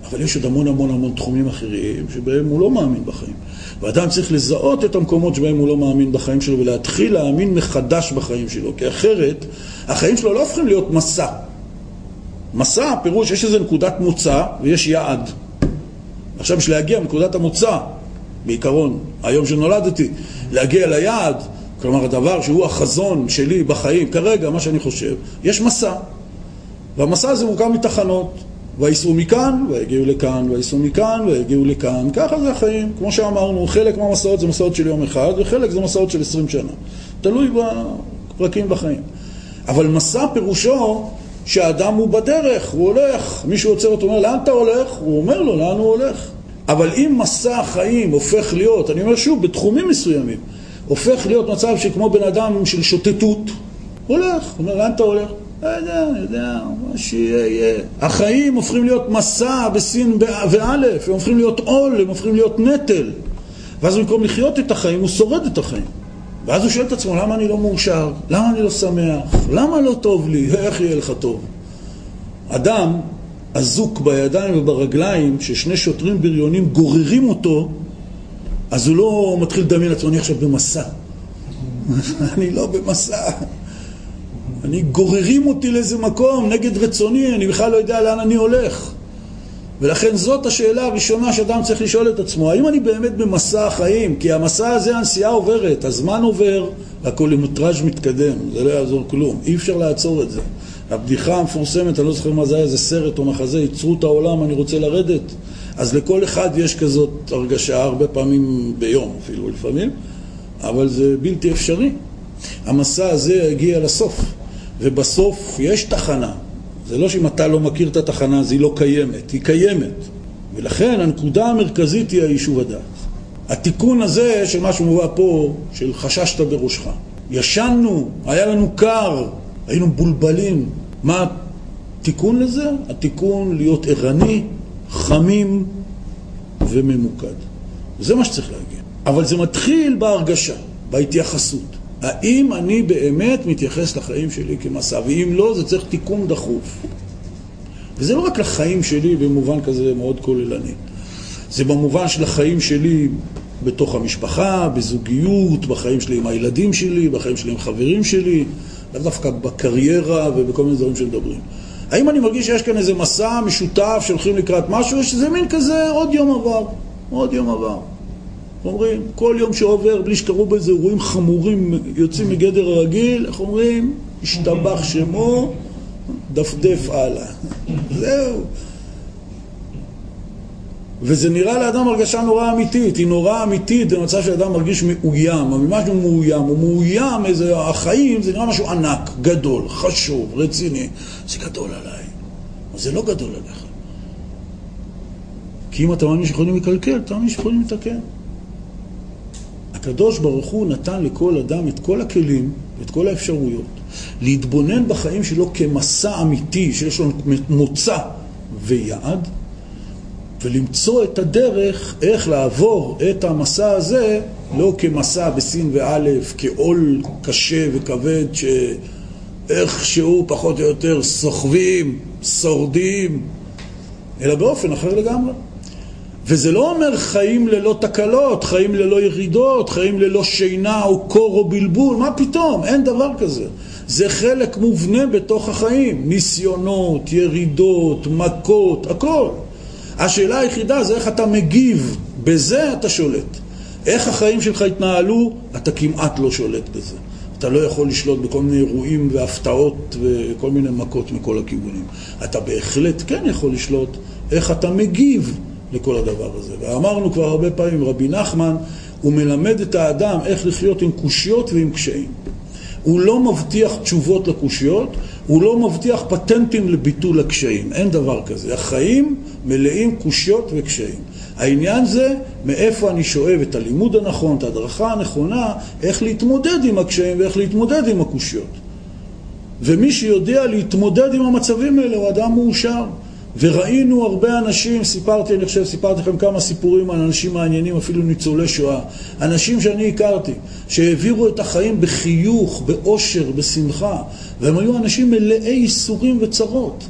אבל יש עוד המון המון המון תחומים אחרים שבהם הוא לא מאמין בחיים. ואדם צריך לזהות את המקומות שבהם הוא לא מאמין בחיים שלו ולהתחיל להאמין מחדש בחיים שלו, כי אחרת החיים שלו לא הופכים להיות מסע. מסע, פירוש, יש איזו נקודת מוצא ויש יעד. עכשיו בשביל להגיע מנקודת המוצא, בעיקרון, היום שנולדתי, להגיע ליעד, כלומר הדבר שהוא החזון שלי בחיים, כרגע, מה שאני חושב, יש מסע. והמסע הזה מורכב מתחנות. וייסעו מכאן, ויגיעו לכאן, וייסעו מכאן, ויגיעו לכאן. ככה זה החיים. כמו שאמרנו, חלק מהמסעות זה מסעות של יום אחד, וחלק זה מסעות של עשרים שנה. תלוי בפרקים בחיים. אבל מסע פירושו שהאדם הוא בדרך, הוא הולך. מישהו עוצר אותו, אומר, לאן אתה הולך? הוא אומר לו, לאן הוא הולך? אבל אם מסע החיים הופך להיות, אני אומר שוב, בתחומים מסוימים, הופך להיות מצב שכמו בן אדם של שוטטות, הולך. אומר, לאן אתה הולך? לא יודע, אני יודע, מה שיהיה, יהיה. החיים הופכים להיות מסע בסין ואלף, הם הופכים להיות עול, הם הופכים להיות נטל. ואז במקום לחיות את החיים, הוא שורד את החיים. ואז הוא שואל את עצמו, למה אני לא מאושר? למה אני לא שמח? למה לא טוב לי? איך יהיה לך טוב? אדם אזוק בידיים וברגליים, ששני שוטרים בריונים גוררים אותו, אז הוא לא מתחיל לדמיין לעצמו, אני עכשיו במסע. אני לא במסע. אני גוררים אותי לאיזה מקום נגד רצוני, אני בכלל לא יודע לאן אני הולך. ולכן זאת השאלה הראשונה שאדם צריך לשאול את עצמו, האם אני באמת במסע החיים? כי המסע הזה הנסיעה עוברת, הזמן עובר, והקולימטראז' מתקדם, זה לא יעזור כלום, אי אפשר לעצור את זה. הבדיחה המפורסמת, אני לא זוכר מה זה היה, איזה סרט או מחזה, ייצרו את העולם, אני רוצה לרדת. אז לכל אחד יש כזאת הרגשה, הרבה פעמים ביום אפילו לפעמים, אבל זה בלתי אפשרי. המסע הזה הגיע לסוף. ובסוף יש תחנה. זה לא שאם אתה לא מכיר את התחנה אז היא לא קיימת, היא קיימת. ולכן הנקודה המרכזית היא היישוב הדעת. התיקון הזה של מה שמובא פה, של חששת בראשך. ישנו, היה לנו קר, היינו מבולבלים. מה התיקון לזה? התיקון להיות ערני, חמים וממוקד. זה מה שצריך להגיע. אבל זה מתחיל בהרגשה, בהתייחסות. האם אני באמת מתייחס לחיים שלי כמסע, ואם לא, זה צריך תיקון דחוף. וזה לא רק לחיים שלי במובן כזה מאוד כוללני. זה במובן של החיים שלי בתוך המשפחה, בזוגיות, בחיים שלי עם הילדים שלי, בחיים שלי עם חברים שלי, לאו דווקא בקריירה ובכל מיני דברים שמדברים. האם אני מרגיש שיש כאן איזה מסע משותף שהולכים לקראת משהו, שזה מין כזה עוד יום עבר, עוד יום עבר. אומרים, כל יום שעובר, בלי שקרו בזה אירועים חמורים יוצאים מגדר הרגיל, איך אומרים? השתבח שמו, דפדף הלאה. זהו. וזה נראה לאדם הרגשה נורא אמיתית, היא נורא אמיתית במצב שאדם מרגיש מאוים, משהו מאוים, הוא מאוים, איזה, החיים זה נראה משהו ענק, גדול, חשוב, רציני, זה גדול עליי, אבל זה לא גדול עליך. כי אם אתה מאמין שיכולים לקלקל, אתה מאמין שיכולים לתקן. הקדוש ברוך הוא נתן לכל אדם את כל הכלים, את כל האפשרויות, להתבונן בחיים שלו כמסע אמיתי, שיש לו מוצא ויעד, ולמצוא את הדרך איך לעבור את המסע הזה, לא כמסע בסין ואלף, כעול קשה וכבד, שאיכשהו פחות או יותר סוחבים, שורדים, אלא באופן אחר לגמרי. וזה לא אומר חיים ללא תקלות, חיים ללא ירידות, חיים ללא שינה או קור או בלבול, מה פתאום? אין דבר כזה. זה חלק מובנה בתוך החיים, ניסיונות, ירידות, מכות, הכל. השאלה היחידה זה איך אתה מגיב, בזה אתה שולט. איך החיים שלך התנהלו, אתה כמעט לא שולט בזה. אתה לא יכול לשלוט בכל מיני אירועים והפתעות וכל מיני מכות מכל הכיוונים. אתה בהחלט כן יכול לשלוט איך אתה מגיב לכל הדבר הזה. ואמרנו כבר הרבה פעמים, רבי נחמן, הוא מלמד את האדם איך לחיות עם קושיות ועם קשיים. הוא לא מבטיח תשובות לקושיות, הוא לא מבטיח פטנטים לביטול הקשיים. אין דבר כזה. החיים מלאים קושיות וקשיים. העניין זה מאיפה אני שואב את הלימוד הנכון, את ההדרכה הנכונה, איך להתמודד עם הקשיים ואיך להתמודד עם הקושיות. ומי שיודע להתמודד עם המצבים האלה הוא אדם מאושר. וראינו הרבה אנשים, סיפרתי, אני חושב, סיפרתי לכם כמה סיפורים על אנשים מעניינים, אפילו ניצולי שואה. אנשים שאני הכרתי, שהעבירו את החיים בחיוך, באושר, בשמחה, והם היו אנשים מלאי ייסורים וצרות,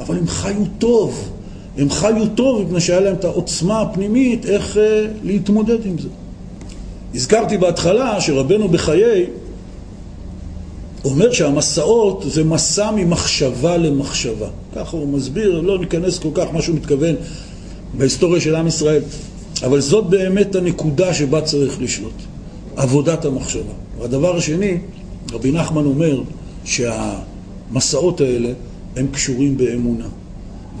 אבל הם חיו טוב. הם חיו טוב מפני שהיה להם את העוצמה הפנימית איך אה, להתמודד עם זה. הזכרתי בהתחלה שרבנו בחיי אומר שהמסעות זה מסע ממחשבה למחשבה. ככה הוא מסביר, לא ניכנס כל כך מה שהוא מתכוון בהיסטוריה של עם ישראל. אבל זאת באמת הנקודה שבה צריך לשלוט, עבודת המחשבה. והדבר השני, רבי נחמן אומר שהמסעות האלה הם קשורים באמונה.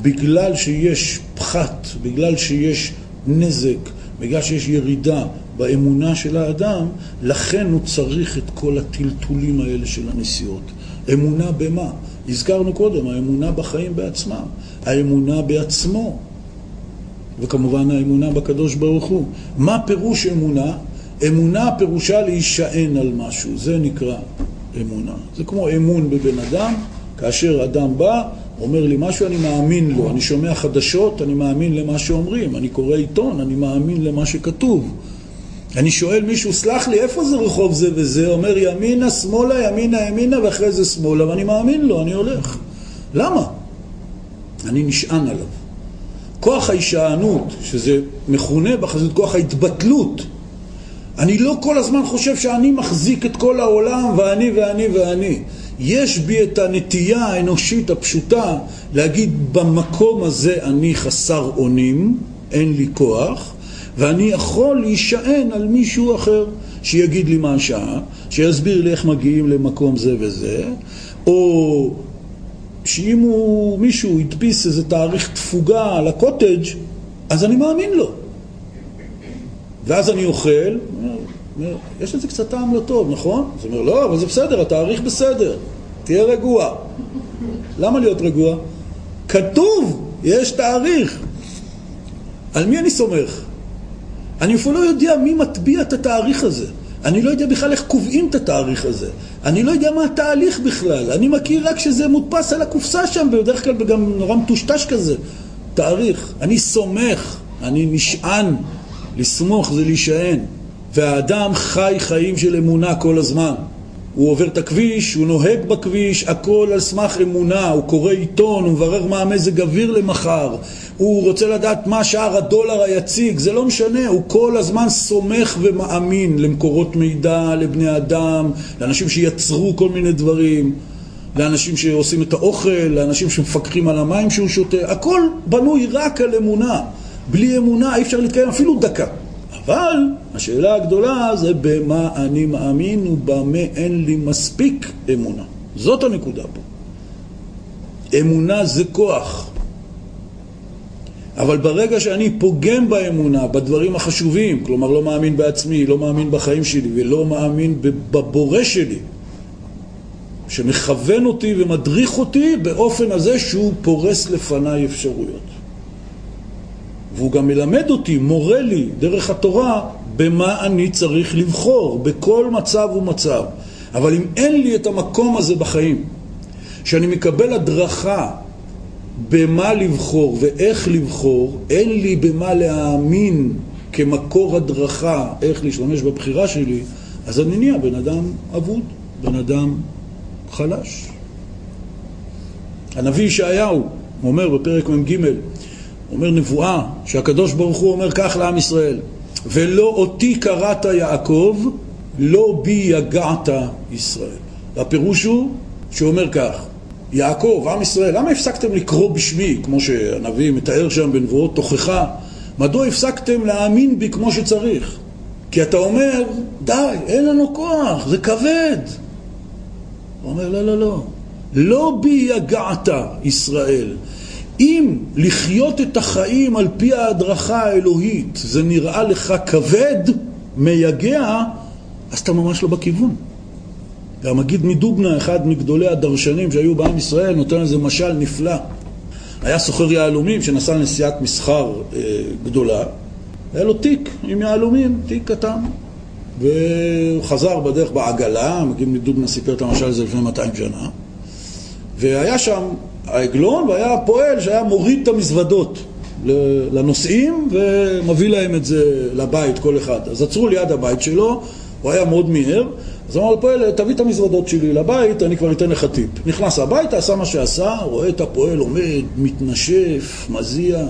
בגלל שיש פחת, בגלל שיש נזק, בגלל שיש ירידה באמונה של האדם, לכן הוא צריך את כל הטלטולים האלה של הנסיעות. אמונה במה? הזכרנו קודם, האמונה בחיים בעצמם, האמונה בעצמו, וכמובן האמונה בקדוש ברוך הוא. מה פירוש אמונה? אמונה פירושה להישען על משהו, זה נקרא אמונה. זה כמו אמון בבן אדם, כאשר אדם בא, אומר לי משהו, אני מאמין לו. אני שומע חדשות, אני מאמין למה שאומרים. אני קורא עיתון, אני מאמין למה שכתוב. אני שואל מישהו, סלח לי, איפה זה רחוב זה וזה? אומר ימינה, שמאלה, ימינה, ימינה, ואחרי זה שמאלה, ואני מאמין לו, אני הולך. למה? אני נשען עליו. כוח ההישענות, שזה מכונה בחזית כוח ההתבטלות, אני לא כל הזמן חושב שאני מחזיק את כל העולם ואני ואני ואני. יש בי את הנטייה האנושית הפשוטה להגיד במקום הזה אני חסר אונים, אין לי כוח, ואני יכול להישען על מישהו אחר שיגיד לי מה השעה, שיסביר לי איך מגיעים למקום זה וזה, או שאם הוא, מישהו הדפיס איזה תאריך תפוגה על הקוטג', אז אני מאמין לו. ואז אני אוכל, יש לזה קצת טעם לא טוב, נכון? אז הוא אומר, לא, אבל זה בסדר, התאריך בסדר, תהיה רגוע. למה להיות רגוע? כתוב, יש תאריך. על מי אני סומך? אני אפילו לא יודע מי מטביע את התאריך הזה. אני לא יודע בכלל איך קובעים את התאריך הזה. אני לא יודע מה התהליך בכלל. אני מכיר רק שזה מודפס על הקופסה שם, ובדרך כלל גם נורא מטושטש כזה. תאריך. אני סומך, אני נשען. לסמוך זה להישען. והאדם חי חיים של אמונה כל הזמן. הוא עובר את הכביש, הוא נוהג בכביש, הכל על סמך אמונה, הוא קורא עיתון, הוא מברר מה המזג אוויר למחר, הוא רוצה לדעת מה שער הדולר היציג, זה לא משנה, הוא כל הזמן סומך ומאמין למקורות מידע, לבני אדם, לאנשים שיצרו כל מיני דברים, לאנשים שעושים את האוכל, לאנשים שמפקחים על המים שהוא שותה, הכל בנוי רק על אמונה. בלי אמונה אי אפשר להתקיים אפילו דקה. אבל השאלה הגדולה זה במה אני מאמין ובמה אין לי מספיק אמונה. זאת הנקודה פה. אמונה זה כוח. אבל ברגע שאני פוגם באמונה, בדברים החשובים, כלומר לא מאמין בעצמי, לא מאמין בחיים שלי ולא מאמין בבורא שלי, שמכוון אותי ומדריך אותי באופן הזה שהוא פורס לפניי אפשרויות. והוא גם מלמד אותי, מורה לי, דרך התורה, במה אני צריך לבחור, בכל מצב ומצב. אבל אם אין לי את המקום הזה בחיים, שאני מקבל הדרכה במה לבחור ואיך לבחור, אין לי במה להאמין כמקור הדרכה איך להשתמש בבחירה שלי, אז אני נהיה בן אדם אבוד, בן אדם חלש. הנביא ישעיהו אומר בפרק מ"ג, אומר נבואה שהקדוש ברוך הוא אומר כך לעם ישראל ולא אותי קראת יעקב, לא בי יגעת ישראל. והפירוש הוא שאומר כך יעקב, עם ישראל, למה הפסקתם לקרוא בשמי, כמו שהנביא מתאר שם בנבואות תוכחה? מדוע הפסקתם להאמין בי כמו שצריך? כי אתה אומר, די, אין לנו כוח, זה כבד. הוא אומר, לא, לא, לא. לא בי יגעת ישראל. אם לחיות את החיים על פי ההדרכה האלוהית זה נראה לך כבד, מייגע, אז אתה ממש לא בכיוון. והמגיד מדובנה, אחד מגדולי הדרשנים שהיו בעם ישראל, נותן לזה משל נפלא. היה סוחר יהלומים שנסע לנסיעת מסחר אה, גדולה, היה לו תיק עם יהלומים, תיק קטן. והוא חזר בדרך בעגלה, המגיד מדובנה סיפר את המשל הזה לפני 200 שנה, והיה שם העגלון והיה פועל שהיה מוריד את המזוודות לנוסעים ומביא להם את זה לבית כל אחד. אז עצרו ליד הבית שלו, הוא היה מאוד מהר, אז אמר לפועל, תביא את המזוודות שלי לבית, אני כבר אתן לך טיפ. נכנס הביתה, עשה מה שעשה, רואה את הפועל עומד, מתנשף, מזיע.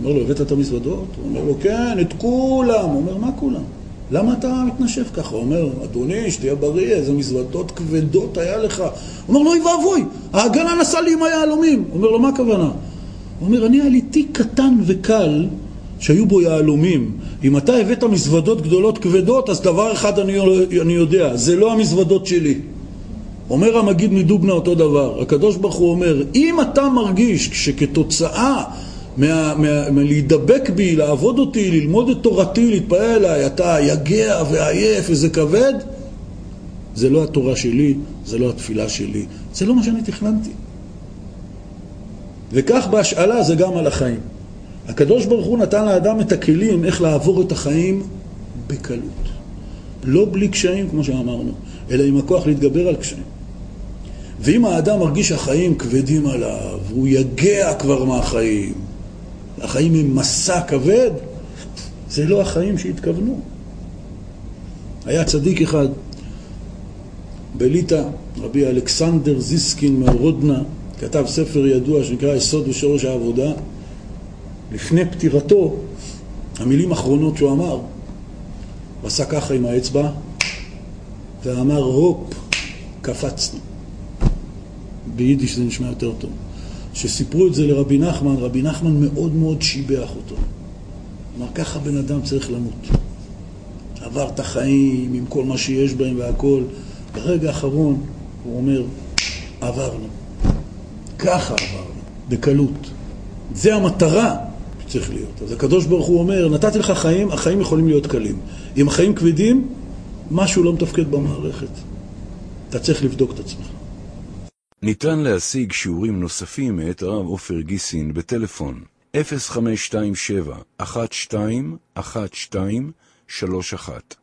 אומר לו, הבאת את המזוודות? הוא אומר לו, כן, את כולם. הוא אומר, מה כולם? למה אתה מתנשף ככה? הוא אומר, אדוני, שתהיה בריא, איזה מזוודות כבדות היה לך. הוא אומר אוי ואבוי, ההגנה נסע לי עם היהלומים. הוא אומר לו, מה הכוונה? הוא אומר, אני היה לי תיק קטן וקל שהיו בו יהלומים. אם אתה הבאת מזוודות גדולות כבדות, אז דבר אחד אני, אני יודע, זה לא המזוודות שלי. אומר המגיד מדובנה אותו דבר. הקדוש ברוך הוא אומר, אם אתה מרגיש שכתוצאה מלהידבק בי, לעבוד אותי, ללמוד את תורתי, להתפעל אליי, אתה יגע ועייף וזה כבד, זה לא התורה שלי, זה לא התפילה שלי, זה לא מה שאני תכננתי. וכך בהשאלה זה גם על החיים. הקדוש ברוך הוא נתן לאדם את הכלים איך לעבור את החיים בקלות. לא בלי קשיים, כמו שאמרנו, אלא עם הכוח להתגבר על קשיים. ואם האדם מרגיש שהחיים כבדים עליו, הוא יגע כבר מהחיים, החיים הם מסע כבד, זה לא החיים שהתכוונו. היה צדיק אחד בליטא, רבי אלכסנדר זיסקין מהרודנה, כתב ספר ידוע שנקרא יסוד ושורש העבודה. לפני פטירתו, המילים האחרונות שהוא אמר, הוא עשה ככה עם האצבע, ואמר הופ, קפצנו. ביידיש זה נשמע יותר טוב. כשסיפרו את זה לרבי נחמן, רבי נחמן מאוד מאוד שיבח אותו. אמר, ככה בן אדם צריך למות. עבר את החיים עם כל מה שיש בהם והכל. ברגע האחרון הוא אומר, עברנו. ככה עברנו, בקלות. זה המטרה שצריך להיות. אז הקדוש ברוך הוא אומר, נתתי לך חיים, החיים יכולים להיות קלים. אם החיים כבדים, משהו לא מתפקד במערכת. אתה צריך לבדוק את עצמך. ניתן להשיג שיעורים נוספים מאת הרב עופר גיסין בטלפון 0527 12 12 31